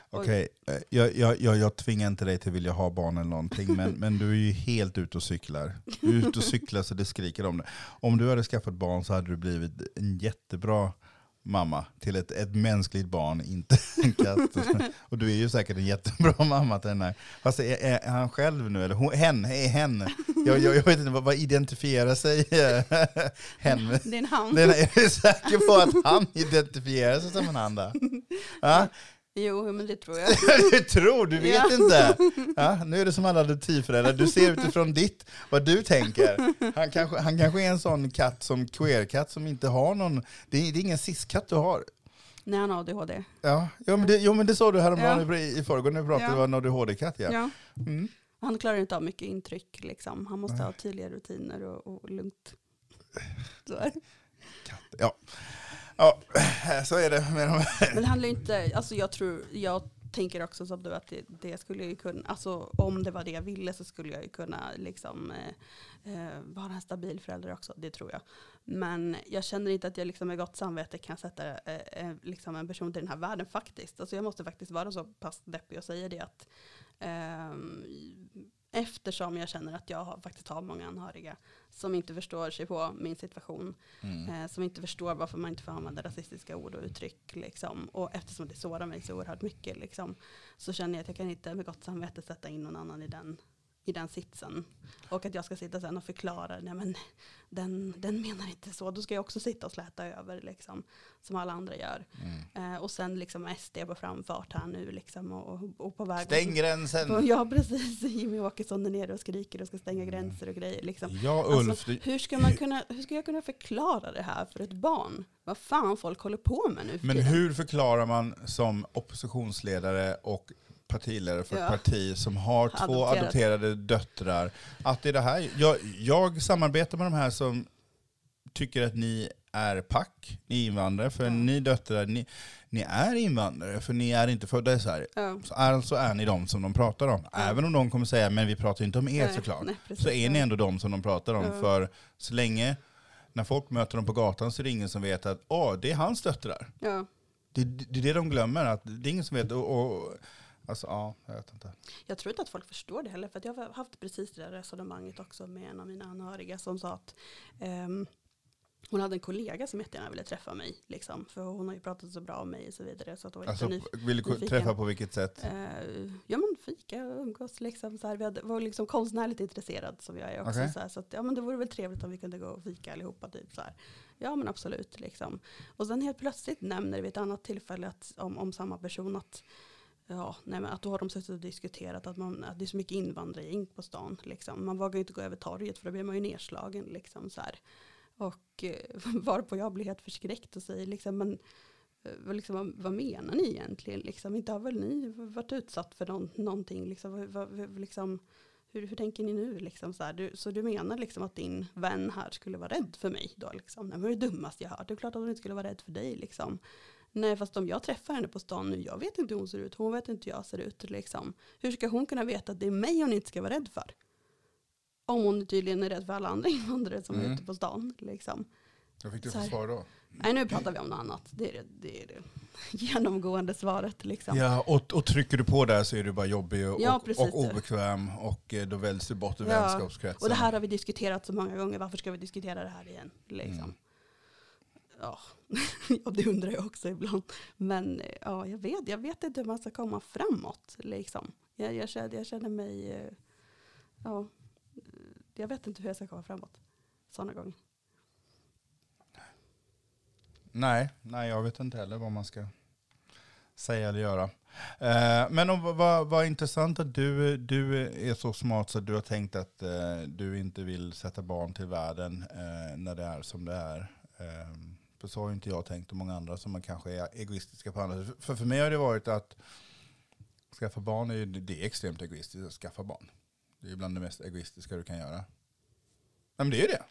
Okej, eh, jag, jag, jag, jag tvingar inte dig till att vilja ha barn eller någonting, men, men du är ju helt ute och cyklar. Du är ute och cyklar så det skriker om det. Om du hade skaffat barn så hade du blivit en jättebra mamma till ett, ett mänskligt barn, inte en katt. Och du är ju säkert en jättebra mamma till den här. Fast är, är han själv nu, eller hon, hen, är hen? Jag, jag, jag vet inte, vad, vad identifierar sig hen med? Det är en han. Den är du säker på att han identifierar sig som en han då? Ja? Jo, men det tror jag. Du tror, du vet Ja. inte. Ja, nu är det som alla adoptivföräldrar, du ser utifrån ditt, vad du tänker. Han kanske, han kanske är en sån katt som queer-katt som inte har någon, det är, det är ingen cis-katt du har. Nej, han har ADHD. Ja, ja men det, jo, men det sa du häromdagen Ja. i, i förrgår när vi pratade, Ja. det var en ADHD-katt ja. Ja. Mm. Han klarar inte av mycket intryck. Liksom. Han måste ha tydliga rutiner och, och lugnt. Så. Katt, ja ja, äh, så är det med de Men det handlar ju inte, alltså jag tror, jag tänker också som du att det, det skulle ju kunna, alltså om det var det jag ville så skulle jag ju kunna liksom eh, eh vara en stabil förälder också, det tror jag. Men jag känner inte att jag liksom med gott samvete kan sätta eh, eh liksom en person till den här världen faktiskt. Alltså jag måste faktiskt vara så pass deppig och säga det att eh, eftersom jag känner att jag har, faktiskt har många anhöriga som inte förstår sig på min situation Mm. eh, som inte förstår varför man inte får använda rasistiska ord och uttryck. Liksom. Och eftersom det sårar mig så oerhört mycket liksom, så känner jag att jag kan inte med gott samvete sätta in någon annan i den, i den sitsen. Och att jag ska sitta sen och förklara, nej men den, den menar inte så. Då ska jag också sitta och släta över liksom, som alla andra gör. Mm. Eh, och sen liksom SD på framfart här nu liksom, och, och på väg. Stäng På, gränsen! ja precis, Jimmy Åkesson är nere och skriker och ska stänga gränser och grejer. Liksom. Ja Ulf, Alltså, hur, ska man kunna, hur ska jag kunna förklara det här för ett barn? Vad fan folk håller på med nu för men tiden? hur förklarar man som oppositionsledare och partiledare för ett Ja. parti som har två Adopterat. adopterade döttrar, att det är det här, jag, jag samarbetar med de här som tycker att ni är pack, ni är invandrare, för Ja. ni döttrar, ni, ni är invandrare, för ni är inte födda i Sverige. Ja. Så alltså är ni de som de pratar om. Även om de kommer säga, men vi pratar inte om er Nej, såklart. nej, precis. så är ni ändå de som de pratar om. Ja. För så länge, när folk möter dem på gatan så är det ingen som vet att åh, det är hans döttrar. Ja. Det, det är det de glömmer, att det är ingen som vet. Och, och, alltså, ja, jag vet inte. Jag tror inte att folk förstår det heller. För jag har haft precis det där resonemanget också med en av mina anhöriga som sa att ehm, hon hade en kollega som jättegärna ville träffa mig. Liksom, för hon har ju pratat så bra om mig och så vidare. Så att hon Alltså, lite nyf- vill du nyfiken. träffa på vilket sätt? Eh, ja men fika umgås liksom. Så här, vi hade, var liksom konstnärligt intresserad som jag är också. Okej. Så, här, så att, ja men det vore väl trevligt om vi kunde gå och fika allihopa. Typ, så här. Ja men absolut liksom. Och sen helt plötsligt nämner vi ett annat tillfälle att, om, om samma person att Ja, nej men att då har de suttit och diskuterat att, man, att det är så mycket invandrargäng på stan. Liksom. Man vågar ju inte gå över torget för då blir man ju nedslagen. Liksom, så här. Och eh, varpå jag blir helt förskräckt och säger liksom, men eh, vad, liksom, vad, vad menar ni egentligen? Liksom, inte har väl ni varit utsatt för någon, någonting? Liksom, vad, vad, liksom, hur, hur tänker ni nu? Liksom, så, här, du, så du menar liksom att din vän här skulle vara rädd för mig? Då, liksom? Det var det dummaste jag hört. Det är klart att hon inte skulle vara rädd för dig. Liksom. Nej, fast om jag träffar henne på stan nu, jag vet inte hur hon ser ut, hon vet inte hur jag ser ut. Liksom. Hur ska hon kunna veta att det är mig hon inte ska vara rädd för? Om hon tydligen är rädd för alla andra invandrare som är Mm. ute på stan. Liksom. Vad fick du för svar då? Nej, nu pratar vi om något annat. Det är det, det, är det genomgående svaret. Liksom. Ja, och, och trycker du på där så är du bara jobbig och, Ja, precis. och obekväm och eh, då väljs du bort ur Ja, vänskapskretsen. Och det här har vi diskuterat så många gånger. Varför ska vi diskutera det här igen? Liksom. Mm. Ja. det undrar jag också ibland. Men ja, jag vet, jag vet inte hur man ska komma framåt. Liksom. Jag, jag, känner, jag känner mig... Eh, ja, jag vet inte hur jag ska komma framåt. Sådana gånger. Nej, nej, jag vet inte heller vad man ska säga eller göra. Eh, men om, vad, vad intressant att du, du är så smart så att du har tänkt att eh, du inte vill sätta barn till världen eh, när det är som det är. Eh, för så har ju inte jag tänkt och många andra som man kanske är egoistiska på andra sätt. För, för mig har det varit att skaffa barn är, ju, det är extremt egoistiskt att skaffa barn. Det är bland det mest egoistiska du kan göra. Nej, men det är ju det.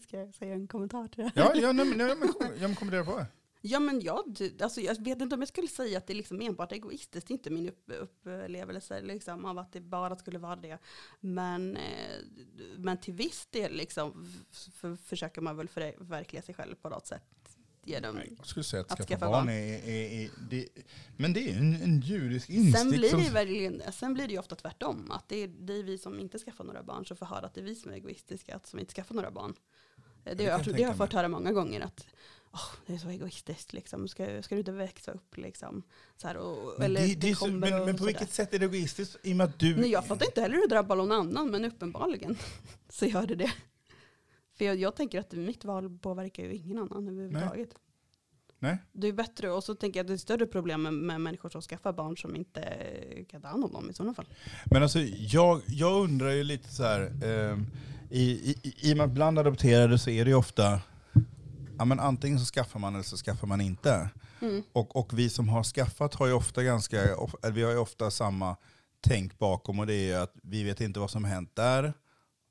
ska jag säga en kommentar till det? Ja, ja, nej, nej, men, kom- ja men kommentera på det. Ja, men jag, alltså, jag vet inte om jag skulle säga att det är liksom enbart egoistiskt. Det är inte min upp, upplevelse liksom, av att det bara skulle vara det. Men, eh, men till viss del liksom, f- f- försöker man väl förverkliga sig själv på något sätt. Genom, Nej, Jag skulle säga att Att skaffa, skaffa barn barn. är, är, är det, men det är en, en djurisk instinkt. sen, blir det verkligen, sen blir det ju ofta tvärtom. Att det är, det är vi som inte skaffar några barn som får höra att det är vi som är egoistiska, att som inte skaffar några barn. Eh, Det, jag, jag det har jag fått höra många gånger. Att, "Åh, det är så egoistiskt, liksom. ska, ska du inte växa upp? Liksom. Så här, och, Men, eller det, det så, men, men på vilket sätt är det egoistiskt? I och med att du... Nej, jag fattar inte heller hur det drabbar någon annan, men uppenbarligen så gör det det. För jag, jag tänker att mitt val påverkar ju ingen annan överhuvudtaget. Nej. Det är bättre, och så tänker jag att det är större problem med, med människor som skaffar barn som inte kan ta hand om dem i sådana fall. Men alltså, jag, jag undrar ju lite så här, i, i, i och med att bland adopterade så är det ju ofta, ja men antingen så skaffar man eller så skaffar man inte. Mm. Och, och vi som har skaffat har ju ofta ganska, vi har ofta samma tänk bakom och det är ju att vi vet inte vad som hänt där.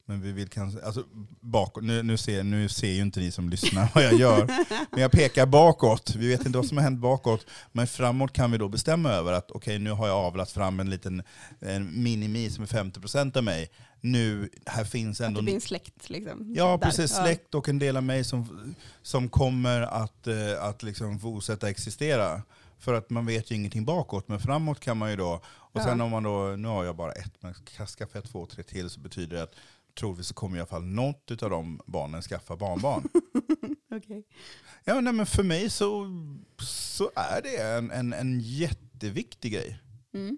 Men vi vill kanske, alltså bakåt, nu, nu, ser, nu ser ju inte ni som lyssnar vad jag gör. Men jag pekar bakåt, vi vet inte vad som har hänt bakåt. Men framåt kan vi då bestämma över att okej nu har jag avlat fram en liten en minimi som är 50% av mig. Nu, här finns Att ändå... det blir en släkt liksom. Ja, där. precis. Släkt och en del av mig som, som kommer att, eh, att liksom fortsätta existera. För att man vet ju ingenting bakåt, men framåt kan man ju då. Och sen Ja. om man då, nu har jag bara ett, men skaffar jag två, tre till så betyder det att troligtvis så kommer i alla fall något av de barnen skaffa barnbarn. Okej. ja, nej, men för mig så, så är det en, en, en jätteviktig grej. Mm.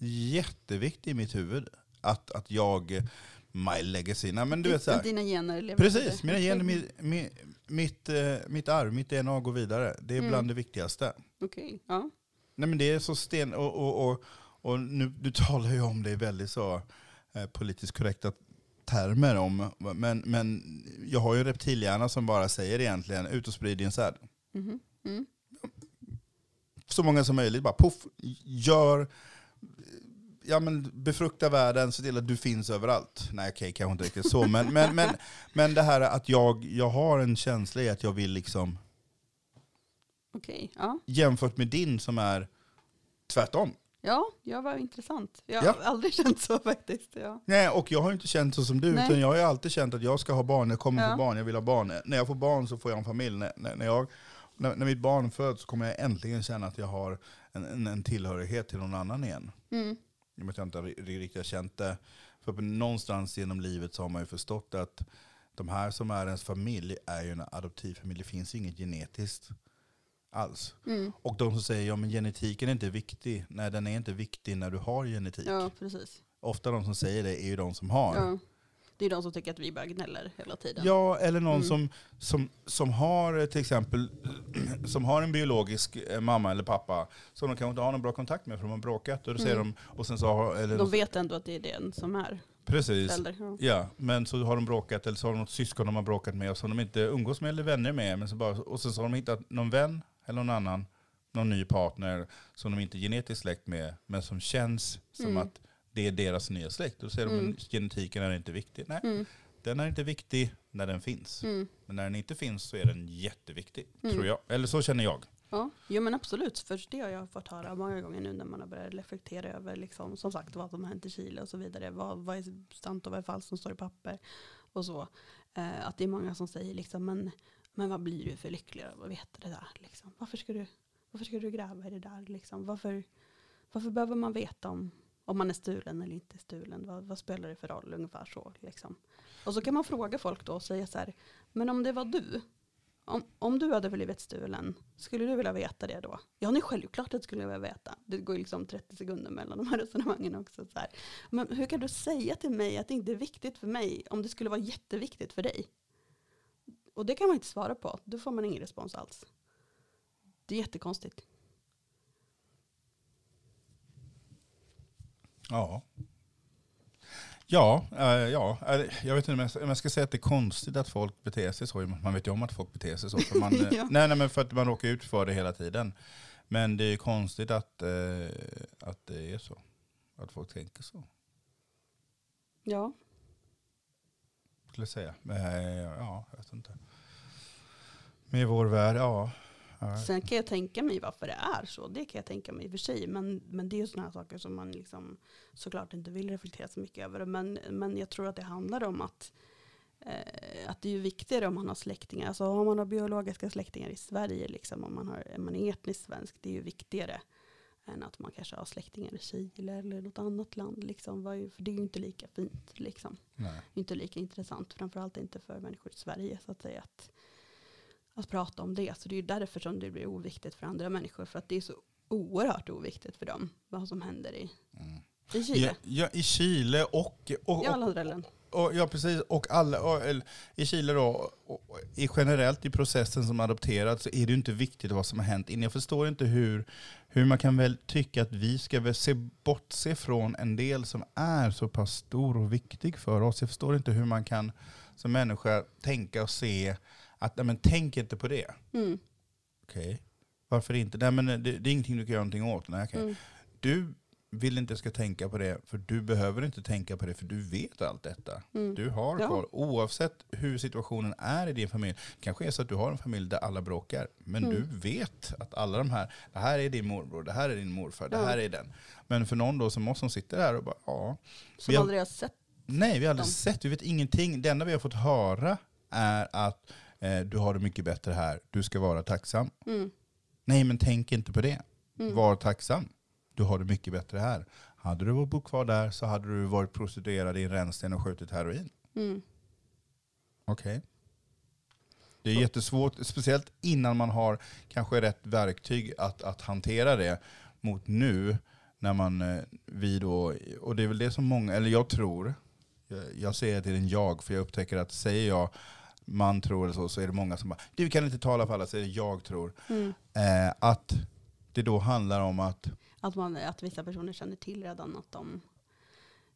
Jätteviktig i mitt huvud. Att, att jag, my legacy, nej men du vet så här. Dina gener lever Precis, mina gener, mi, mi, mitt, eh, mitt arv, mitt DNA går vidare. Det är Mm. bland det viktigaste. Okej, ja. Nej men det är så sten... Och, och, och, och nu, du talar ju om det väldigt så eh, politiskt korrekta termer om, men, men jag har ju reptilhjärna som bara säger egentligen ut och sprid din säd. Mhm. Mm. Så många som möjligt, bara poff, gör, ja men befrukta världen, se till att du finns överallt. Nej okej, kanske inte riktigt så, men, men, men, men det här att jag, jag har en känsla i att jag vill liksom, Okej, ja. jämfört med din som är tvärtom. Ja, jag var intressant. Jag Ja. har aldrig känt så faktiskt. Ja. Nej, och jag har inte känt så som du, Nej. utan jag har alltid känt att jag ska ha barn, jag kommer Ja. få barn, jag vill ha barn. När jag får barn så får jag en familj. När, när, jag, när, när mitt barn föds så kommer jag äntligen känna att jag har en, en, en tillhörighet till någon annan igen. Mm. I och med att jag inte ri- riktigt har känt det. För någonstans genom livet så har man ju förstått att de här som är ens familj är ju en adoptivfamilj. Det finns inget genetiskt alls. Mm. Och de som säger ja men genetiken är inte viktig. Nej den är inte viktig när du har genetik. Ja, precis. Ofta de som säger det är ju de som har. Ja. Det är de som tycker att vi bara gnäller hela tiden. Ja, eller någon Mm. som, som, som har eh, till exempel som har en biologisk eh, mamma eller pappa som de kanske inte har någon bra kontakt med för de har bråkat. Och, då säger Mm. de, och sen så har, eller, De vet ändå att det är den som är precis. förälder. Ja. Ja, men så har de bråkat eller så har de något syskon de har bråkat med och som de inte umgås med eller vänner med. Men så bara, och sen så har de hittat någon vän eller någon annan, någon ny partner som de inte är genetiskt släkt med men som känns som Mm. att det är deras nya släkt. Då säger de Mm. att genetiken är inte viktig. Nej, Mm. den är inte viktig när den finns. Mm. Men när den inte finns så är den jätteviktig, Mm. tror jag. Eller så känner jag. Ja, jo men absolut. För det har jag fått höra många gånger nu när man har börjat reflektera över liksom, som sagt vad som har hänt i Chile och så vidare. Vad, vad är sant och vad är falskt som står i papper och så. Eh, att det är många som säger liksom, men, men vad blir du för lycklig av att veta det där? Liksom? Varför, ska du, varför ska du gräva i det där? Liksom? Varför, varför behöver man veta om, om man är stulen eller inte stulen? Vad, vad spelar det för roll? Ungefär så. Liksom. Och så kan man fråga folk då och säga så här, men om det var du, om, om du hade blivit stulen, skulle du vilja veta det då? Ja, nu självklart att skulle jag vilja veta. Det går ju liksom 30 sekunder mellan de här resonemangen också. Så här. Men hur kan du säga till mig att det inte är viktigt för mig om det skulle vara jätteviktigt för dig? Och det kan man inte svara på. Då får man ingen respons alls. Det är jättekonstigt. Ja. Ja, eh, ja, eh, jag vet inte om jag, ska- om jag ska säga att det är konstigt att folk beter sig så. Man vet ju om att folk beter sig så. För man, eh, Ja. nej, nej, men för att man råkar ut för det hela tiden. Men det är konstigt att, eh, att det är så. Att folk tänker så, Ja, skulle säga. Eh, ja, jag vet inte. Med vår värld, ja. sen kan jag tänka mig varför det är så. Det kan jag tänka mig i och för sig. Men, men det är ju sådana här saker som man liksom såklart inte vill reflektera så mycket över. Men, men jag tror att det handlar om att, eh, att det är viktigare om man har släktingar. Alltså om man har biologiska släktingar i Sverige, liksom, om man, har, om man är etniskt svensk, det är ju viktigare än att man kanske har släktingar i Chile eller något annat land. Liksom. För det är ju inte lika fint. Liksom Nej. inte lika intressant. Framförallt inte för människor i Sverige så att säga. Att, att prata om det. Så det är ju därför som det blir oviktigt för andra människor. För att det är så oerhört oviktigt för dem vad som händer i, Mm. i Chile. Ja, ja, I Chile och, och, I och, alla ställen. Och, ja, precis, och alla, och, i Chile då, och, i generellt i processen som adopterad så är det ju inte viktigt vad som har hänt innan. Jag förstår inte hur, hur man kan väl tycka att vi ska väl se, bortse från en del som är så pass stor och viktig för oss. Jag förstår inte hur man kan som människa tänka och se att, nej men tänk inte på det. Mm. Okej, varför inte? Nej men det, det är ingenting du kan göra någonting åt. Nej, okej. Mm. Du vill inte jag ska tänka på det, för du behöver inte tänka på det, för du vet allt detta. Mm. Du har Ja. koll, oavsett hur situationen är i din familj. Det kanske är så att du har en familj där alla bråkar, men Mm. du vet att alla de här, det här är din morbror, det här är din morfar, det Ja. här är den. Men för någon då som oss som sitter här och bara, ja, Som Vi har- aldrig har sett. nej vi har aldrig Dem. sett, vi vet ingenting. Det enda vi har fått höra är att eh, du har det mycket bättre här, du ska vara tacksam. Mm. Nej men tänk inte på det. Mm. Var tacksam. Du har det mycket bättre här. Hade du bott kvar där så hade du varit prostituerad i en rännsten och skjutit heroin. Mm. Okej. Det är jättesvårt, speciellt innan man har kanske rätt verktyg att, att hantera det mot nu. När man, eh, vi då, och det är väl det som många, eller jag tror, jag, jag säger att det är en jag, för jag upptäcker att säger jag man tror eller så, så är det många som bara, du kan inte tala för alla, det jag tror. Mm. Eh, att det då handlar om att Att, man, att vissa personer känner till redan att de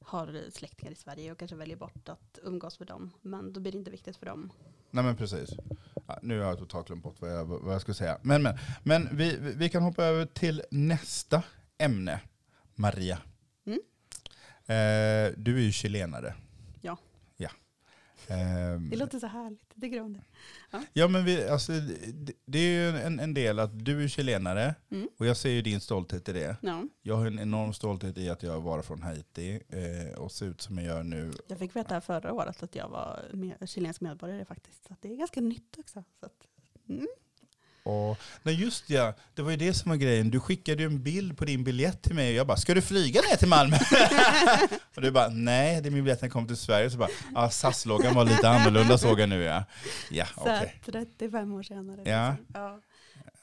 har släktingar i Sverige och kanske väljer bort att umgås med dem. Men då blir det inte viktigt för dem. Nej men precis. Ja, nu har jag totalt glömt bort vad jag, vad jag skulle säga. Men, men, men vi, vi kan hoppa över till nästa ämne. Maria. Mm. Eh, du är ju chilenare. Ja. Ja. Ehm, Det låter så härligt. Det om det. ja men vi, alltså, det, det är ju en, en del att du är chilenare Mm. och jag ser ju din stolthet i det. Ja. Jag har en enorm stolthet i att jag var från Haiti eh, och ser ut som jag gör nu. Jag fick veta förra året att jag var med, chilensk medborgare faktiskt. Så det är ganska nytt också. Så att, mm. Och, nej just ja, det var ju det som var grejen. Du skickade ju en bild på din biljett till mig och jag bara, ska du flyga ner till Malmö? och du bara, nej det är min biljett när jag kommer till Sverige. Så bara, ja SAS-loggan var lite annorlunda såg jag nu ja. Ja, okej. att 35 år senare. Ja. Liksom. ja.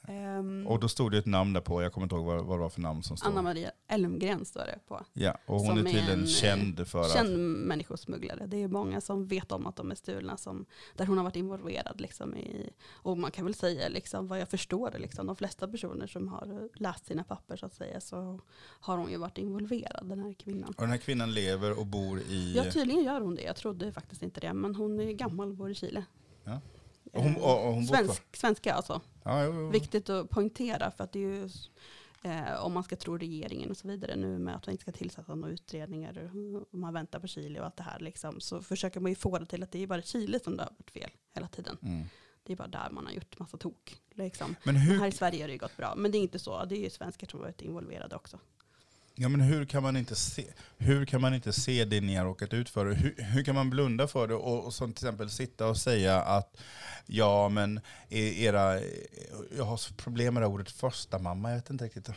Ehm, Och då stod det ett namn där på, jag kommer inte ihåg vad, vad det var för namn som stod. Anna Maria Elmgren står det på. Ja, och hon är tydligen en, känd för att... Känd människosmugglare. Det är många som vet om att de är stulna, som, där hon har varit involverad. Liksom, i, och man kan väl säga, liksom, vad jag förstår, det, liksom, de flesta personer som har läst sina papper så att säga, så har hon ju varit involverad, den här kvinnan. Och den här kvinnan lever och bor i... Ja, tydligen gör hon det. Jag trodde faktiskt inte det, men hon är gammal och bor i Chile. Ja. Hon, Eh, och, hon kvar. Svensk, svenska alltså. Ja, jo, jo. Viktigt att poängtera för att det är ju, eh, om man ska tro regeringen och så vidare nu med att man inte ska tillsätta några utredningar och man väntar på Chile och allt det här liksom, så försöker man ju få det till att det är bara Chile som det har varit fel hela tiden. Mm. Det är bara där man har gjort massa tok. Liksom. Men Men hur här i Sverige har det ju gått bra, men det är inte så. Det är ju svenskar som varit involverade också. Ja, men hur, kan man inte se, hur kan man inte se det ni har råkat ut för? Hur, hur kan man blunda för det och, och som till exempel sitta och säga att ja, men e- era, jag har problem med det här ordet första mamma. Jag vet inte riktigt.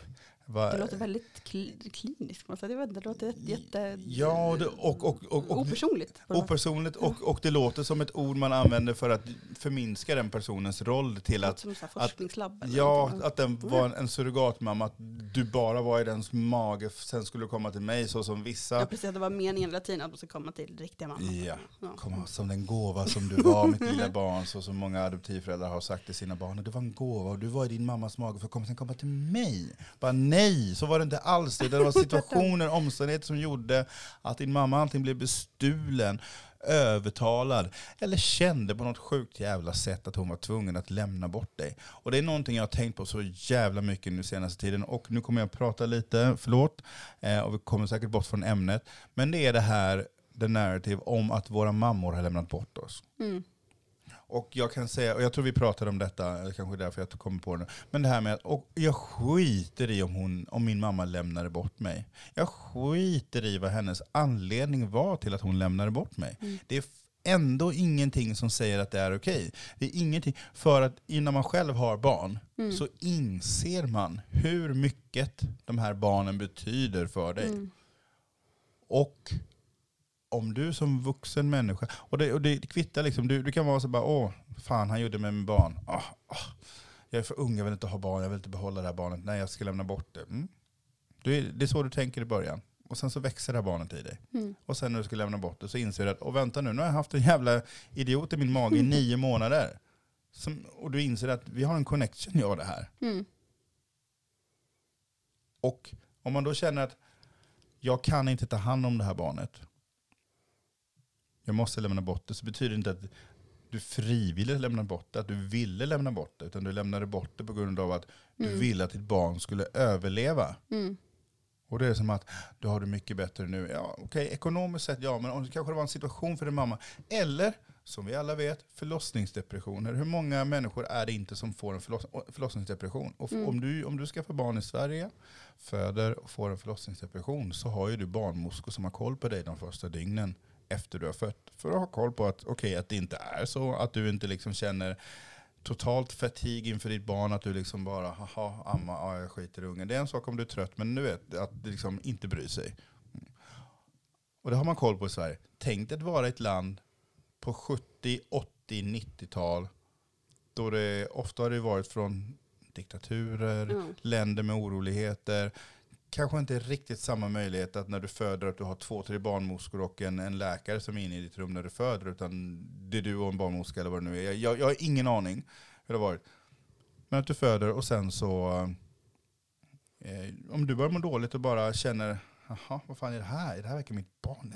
Vad- Det låter väldigt kli, kliniskt. Man säger. Det låter jätte, jätte Ja, och, det, och, och, och, och, opersonligt. opersonligt och, och det låter som ett ord man använder för att förminska den personens roll till att Som forskningslabb. eller Ja, att den var en, en surrogatmamma, att du bara var i dens mage, sen skulle du komma till mig så som vissa. Ja, precis. Det var meningen hela tiden att man ska komma till riktiga mamma. Ja. Ja. Komma som den gåva som du var, mitt lilla barn, så som många adoptivföräldrar har sagt till sina barn. Du var en gåva och du var i din mammas mage för att komma, sen komma till mig. Bara nej, så var det inte alls. Det, det var situationer, omständigheter som gjorde att din mamma antingen blev bestulen, övertalad eller kände på något sjukt jävla sätt att hon var tvungen att lämna bort dig. Och det är någonting jag har tänkt på så jävla mycket nu senaste tiden och nu kommer jag prata lite, förlåt, eh, och vi kommer säkert bort från ämnet. Men det är det här, the narrative om att våra mammor har lämnat bort oss. Mm. Och jag kan säga, och jag tror vi pratade om detta, eller kanske därför jag kommer på det nu. Men det här med att, och jag skiter i om, hon, om min mamma lämnade bort mig. Jag skiter i vad hennes anledning var till att hon lämnade bort mig. Mm. Det är ändå ingenting som säger att det är okej. Det är ingenting, för att innan man själv har barn Mm. så inser man hur mycket de här barnen betyder för dig. Mm. Och om du som vuxen människa, och det, och det kvittar liksom, du, du kan vara så bara, åh, fan han gjorde med min barn. Åh, åh, jag är för ung, jag vill inte ha barn, jag vill inte behålla det här barnet. Nej, jag ska lämna bort det. Mm. Det, det är så du tänker i början. Och sen så växer det här barnet i dig. Mm. Och sen när du ska lämna bort det så inser du att, och vänta nu, nu har jag haft en jävla idiot i min mage i nio månader. Som, och du inser att vi har en connection, jag och det här. Mm. Och om man då känner att jag kan inte ta hand om det här barnet. Jag måste lämna bort det. Så betyder det inte att du frivilligt lämnar bort det, att du ville lämna bort det. Utan du lämnade bort det på grund av att du Mm. ville att ditt barn skulle överleva. Mm. Och det är som att du har det mycket bättre nu. Ja, okej, ekonomiskt sett ja, men om det kanske var en situation för din mamma. Eller, som vi alla vet, förlossningsdepressioner. Hur många människor är det inte som får en förloss förlossningsdepression? Och Mm. om, du, om du skaffar barn i Sverige, föder och får en förlossningsdepression så har ju du barnmorskor som har koll på dig de första dygnen efter du har fött. För att ha koll på att, okej, att det inte är så, att du inte liksom känner totalt fatig inför ditt barn, att du liksom bara, haha, amma, ja, jag skiter i ungen. Det är en sak om du är trött, men du vet, att liksom inte bry sig. Mm. Och det har man koll på i Sverige. Tänk dig att vara ett land på 70, 80, 90-tal, då det ofta har det varit från diktaturer, Ja. länder med oroligheter. Kanske inte riktigt samma möjlighet att när du föder att du har två, tre barnmorskor och en, en läkare som är inne i ditt rum när du föder, utan det är du och en barnmorska eller vad det nu är. Jag, jag, jag har ingen aning hur det har varit. Men att du föder och sen så, eh, om du börjar må dåligt och bara känner, jaha, vad fan är det här? Det här verkar mitt barn?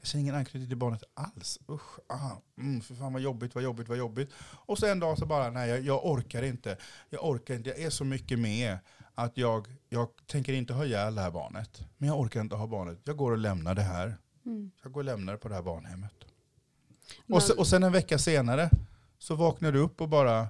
Jag känner ingen anknytning till barnet alls. Usch, ah, mm, för fan vad jobbigt, vad jobbigt, vad jobbigt. Och så en dag så bara, nej jag, jag orkar inte. Jag orkar inte, jag är så mycket med att jag, jag tänker inte ha ihjäl det här barnet. Men jag orkar inte ha barnet. Jag går och lämnar det här. Mm. Jag går och lämnar det på det här barnhemmet. Men- Och, se, och sen en vecka senare så vaknar du upp och bara,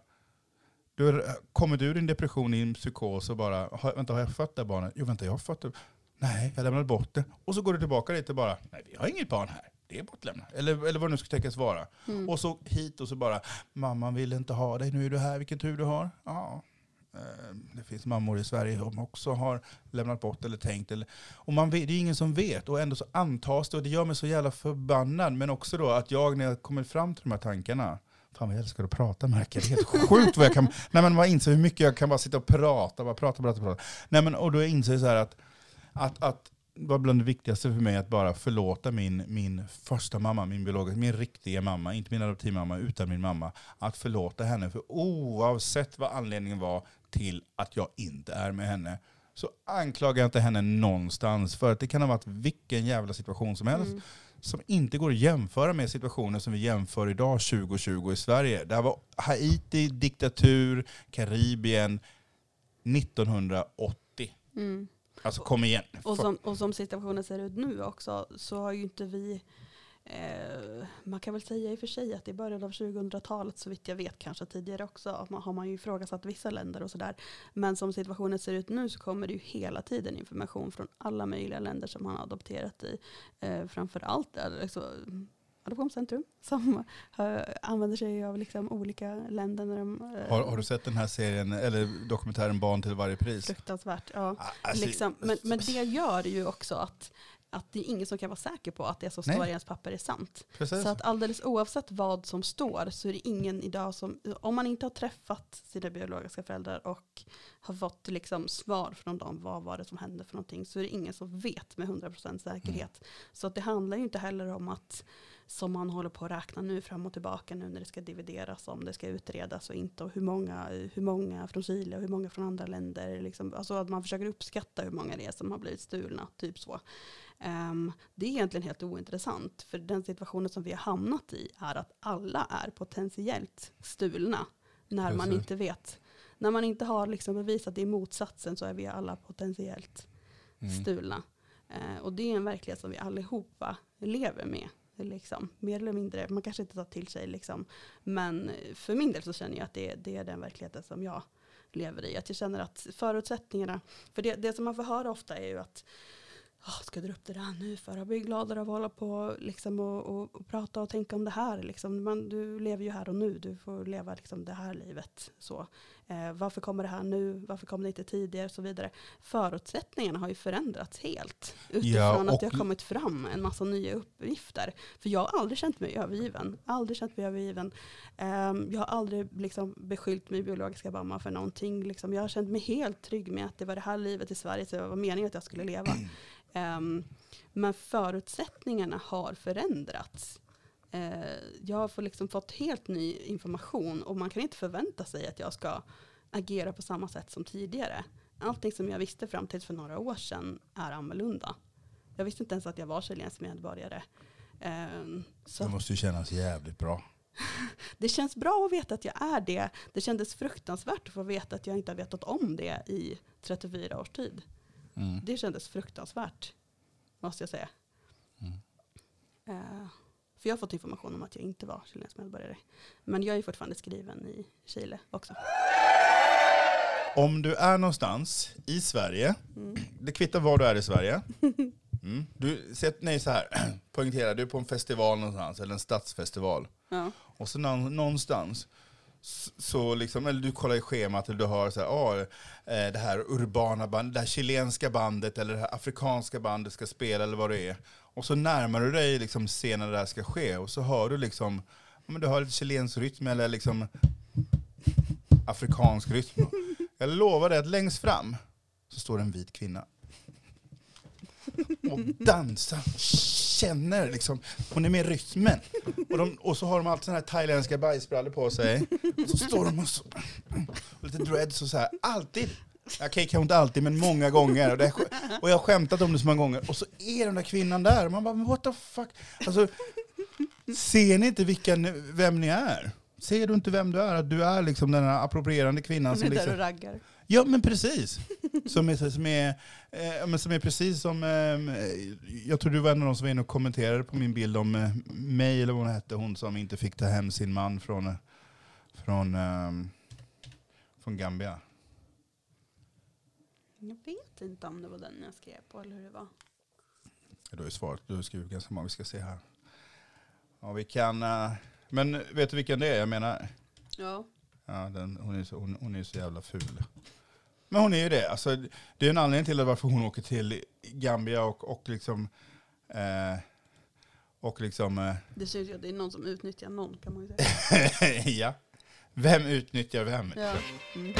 du kommit ur din depression i en psykos och bara, vänta har jag fött det här barnet? Jo vänta jag har fött det. Nej, jag lämnade bort det. Och så går du tillbaka dit och bara, nej vi har inget barn här. Det är bortlämnat. Eller, eller vad det nu ska tänkas vara. Mm. Och så hit och så bara, mamman vill inte ha dig, nu är du här, vilken tur du har. Ja. Eh, det finns mammor i Sverige som också har lämnat bort eller tänkt. Eller, och man vet, det är ingen som vet och ändå så antas det och det gör mig så jävla förbannad. Men också då att jag när jag kommer fram till de här tankarna, fan vad jag älskar att prata märker jag. Det är helt sjukt vad jag kan, nej men man inser hur mycket jag kan bara sitta och prata, bara prata, prata, prata. Nej men och då inser jag så här att, att, att var bland det viktigaste för mig att bara förlåta min, min första mamma, min biologiska, min riktiga mamma, inte min adoptivmamma utan min mamma. Att förlåta henne för oavsett vad anledningen var till att jag inte är med henne så anklagar jag inte henne någonstans för att det kan ha varit vilken jävla situation som helst Mm. som inte går att jämföra med situationer som vi jämför idag 2020 i Sverige. Det här var Haiti, diktatur, Karibien 1980. Mm. Alltså kom igen. Och, som, och som situationen ser ut nu också så har ju inte vi Eh, man kan väl säga i och för sig att i början av 2000-talet så vitt jag vet kanske tidigare också man, har man ju ifrågasatt vissa länder och sådär. Men som situationen ser ut nu så kommer det ju hela tiden information från alla möjliga länder som man har adopterat i. Eh, framförallt alltså, adoptionscentrum som eh, använder sig av liksom olika länder. När de, eh, Har, har du sett den här serien, eller dokumentären Barn till varje pris? Fruktansvärt. Ja. Ah, alltså, Liksom, men, men det gör ju också att, att det är ingen som kan vara säker på att det som Nej. står i ens papper är sant. Precis. Så att alldeles oavsett vad som står så är det ingen idag som, om man inte har träffat sina biologiska föräldrar och har fått liksom svar från dem, vad var det som hände för någonting, så är det ingen som vet med 100% säkerhet. Så att det handlar ju inte heller om att, som man håller på att räkna nu fram och tillbaka nu när det ska divideras, om det ska utredas och inte, och hur många, hur många från Chile och hur många från andra länder, liksom, alltså att man försöker uppskatta hur många det är som har blivit stulna, typ så. Ehm, det är egentligen helt ointressant, för den situationen som vi har hamnat i är att alla är potentiellt stulna när man inte vet. När man inte har liksom bevisat det i motsatsen så är vi alla potentiellt Mm. stulna. Eh, och det är en verklighet som vi allihopa lever med. Liksom, mer eller mindre, man kanske inte tar till sig liksom. Men för min del så känner jag att det, det är den verkligheten som jag lever i. Att jag känner att förutsättningarna, för det, det som man får höra ofta är ju att oh, ska jag dra upp det där nu för att bli gladare av att hålla på liksom, och, och, och, prata och tänka om det här. Liksom. Man, du lever ju här och nu, du får leva liksom, det här livet. Så. Eh, varför kommer det här nu? Varför kom det inte tidigare? Och så vidare. Förutsättningarna har ju förändrats helt. Utifrån ja, att det har kommit fram en massa nya uppgifter. För jag har aldrig känt mig övergiven. Aldrig känt mig övergiven. Eh, jag har aldrig liksom, beskyllt min biologiska mamma för någonting. Liksom. Jag har känt mig helt trygg med att det var det här livet i Sverige, så det var meningen att jag skulle leva. Eh, men förutsättningarna har förändrats. Eh, jag har fått, liksom fått helt ny information och man kan inte förvänta sig att jag ska agera på samma sätt som tidigare. Allting som jag visste fram till för några år sedan är annorlunda. Jag visste inte ens att jag var chilensk medborgare. Um. Det måste ju kännas jävligt bra. det känns bra att veta att jag är det. Det kändes fruktansvärt att få veta att jag inte har vetat om det i 34 års tid. Mm. Det kändes fruktansvärt, måste jag säga. Mm. Uh, för jag har fått information om att jag inte var chilensk medborgare. Men jag är fortfarande skriven i Chile också. Om du är någonstans i Sverige, mm. det kvittar var du är i Sverige. Mm. Du, nej, så här, poängtera, du är på en festival någonstans, eller en stadsfestival. Ja. Och så någonstans, så liksom, eller du kollar i schemat, eller du hör så här, oh, det här urbana bandet, det här chilenska bandet, eller det här afrikanska bandet ska spela, eller vad det är. Och så närmar du dig liksom scenen där det här ska ske och så hör du liksom, men du hör lite chilensk rytm eller liksom afrikansk rytm. Jag lovar dig att längst fram så står en vit kvinna. Och dansar, känner liksom, hon är med i rytmen. Och, de, och så har de alltid såna här thailändska bajsbrallor på sig. Och så står de och, så, och lite dreads och så här, alltid. Okej, okay, kanske inte alltid, men många gånger. Och, det, och jag har skämtat om det så många gånger. Och så är den där kvinnan där. Och man bara, what the fuck? Alltså, ser ni inte vilka, vem ni är? Ser du inte vem du är? Att du är liksom den här approprierande kvinnan som... Är liksom, där och raggar. Ja, men precis. Som är, som är, eh, som är precis som... Eh, jag tror du var en av de som var inne och kommenterade på min bild om eh, mig, eller vad hon hette, hon som inte fick ta hem sin man från, från, eh, från Gambia. Jag vet inte om det var den jag skrev på eller hur det var. Du har ju svarat, du har skrivit ganska många, vi ska se här. Ja, vi kan, uh, men vet du vilken det är jag menar? Ja. Ja, den, hon, är så, hon, hon är så jävla ful. Men hon är ju det. Alltså, det är en anledning till varför hon åker till Gambia och, och liksom... Eh, och liksom... Eh, det syns ju att det är någon som utnyttjar någon kan man ju säga. ja. Vem utnyttjar vem? Ja. Mm.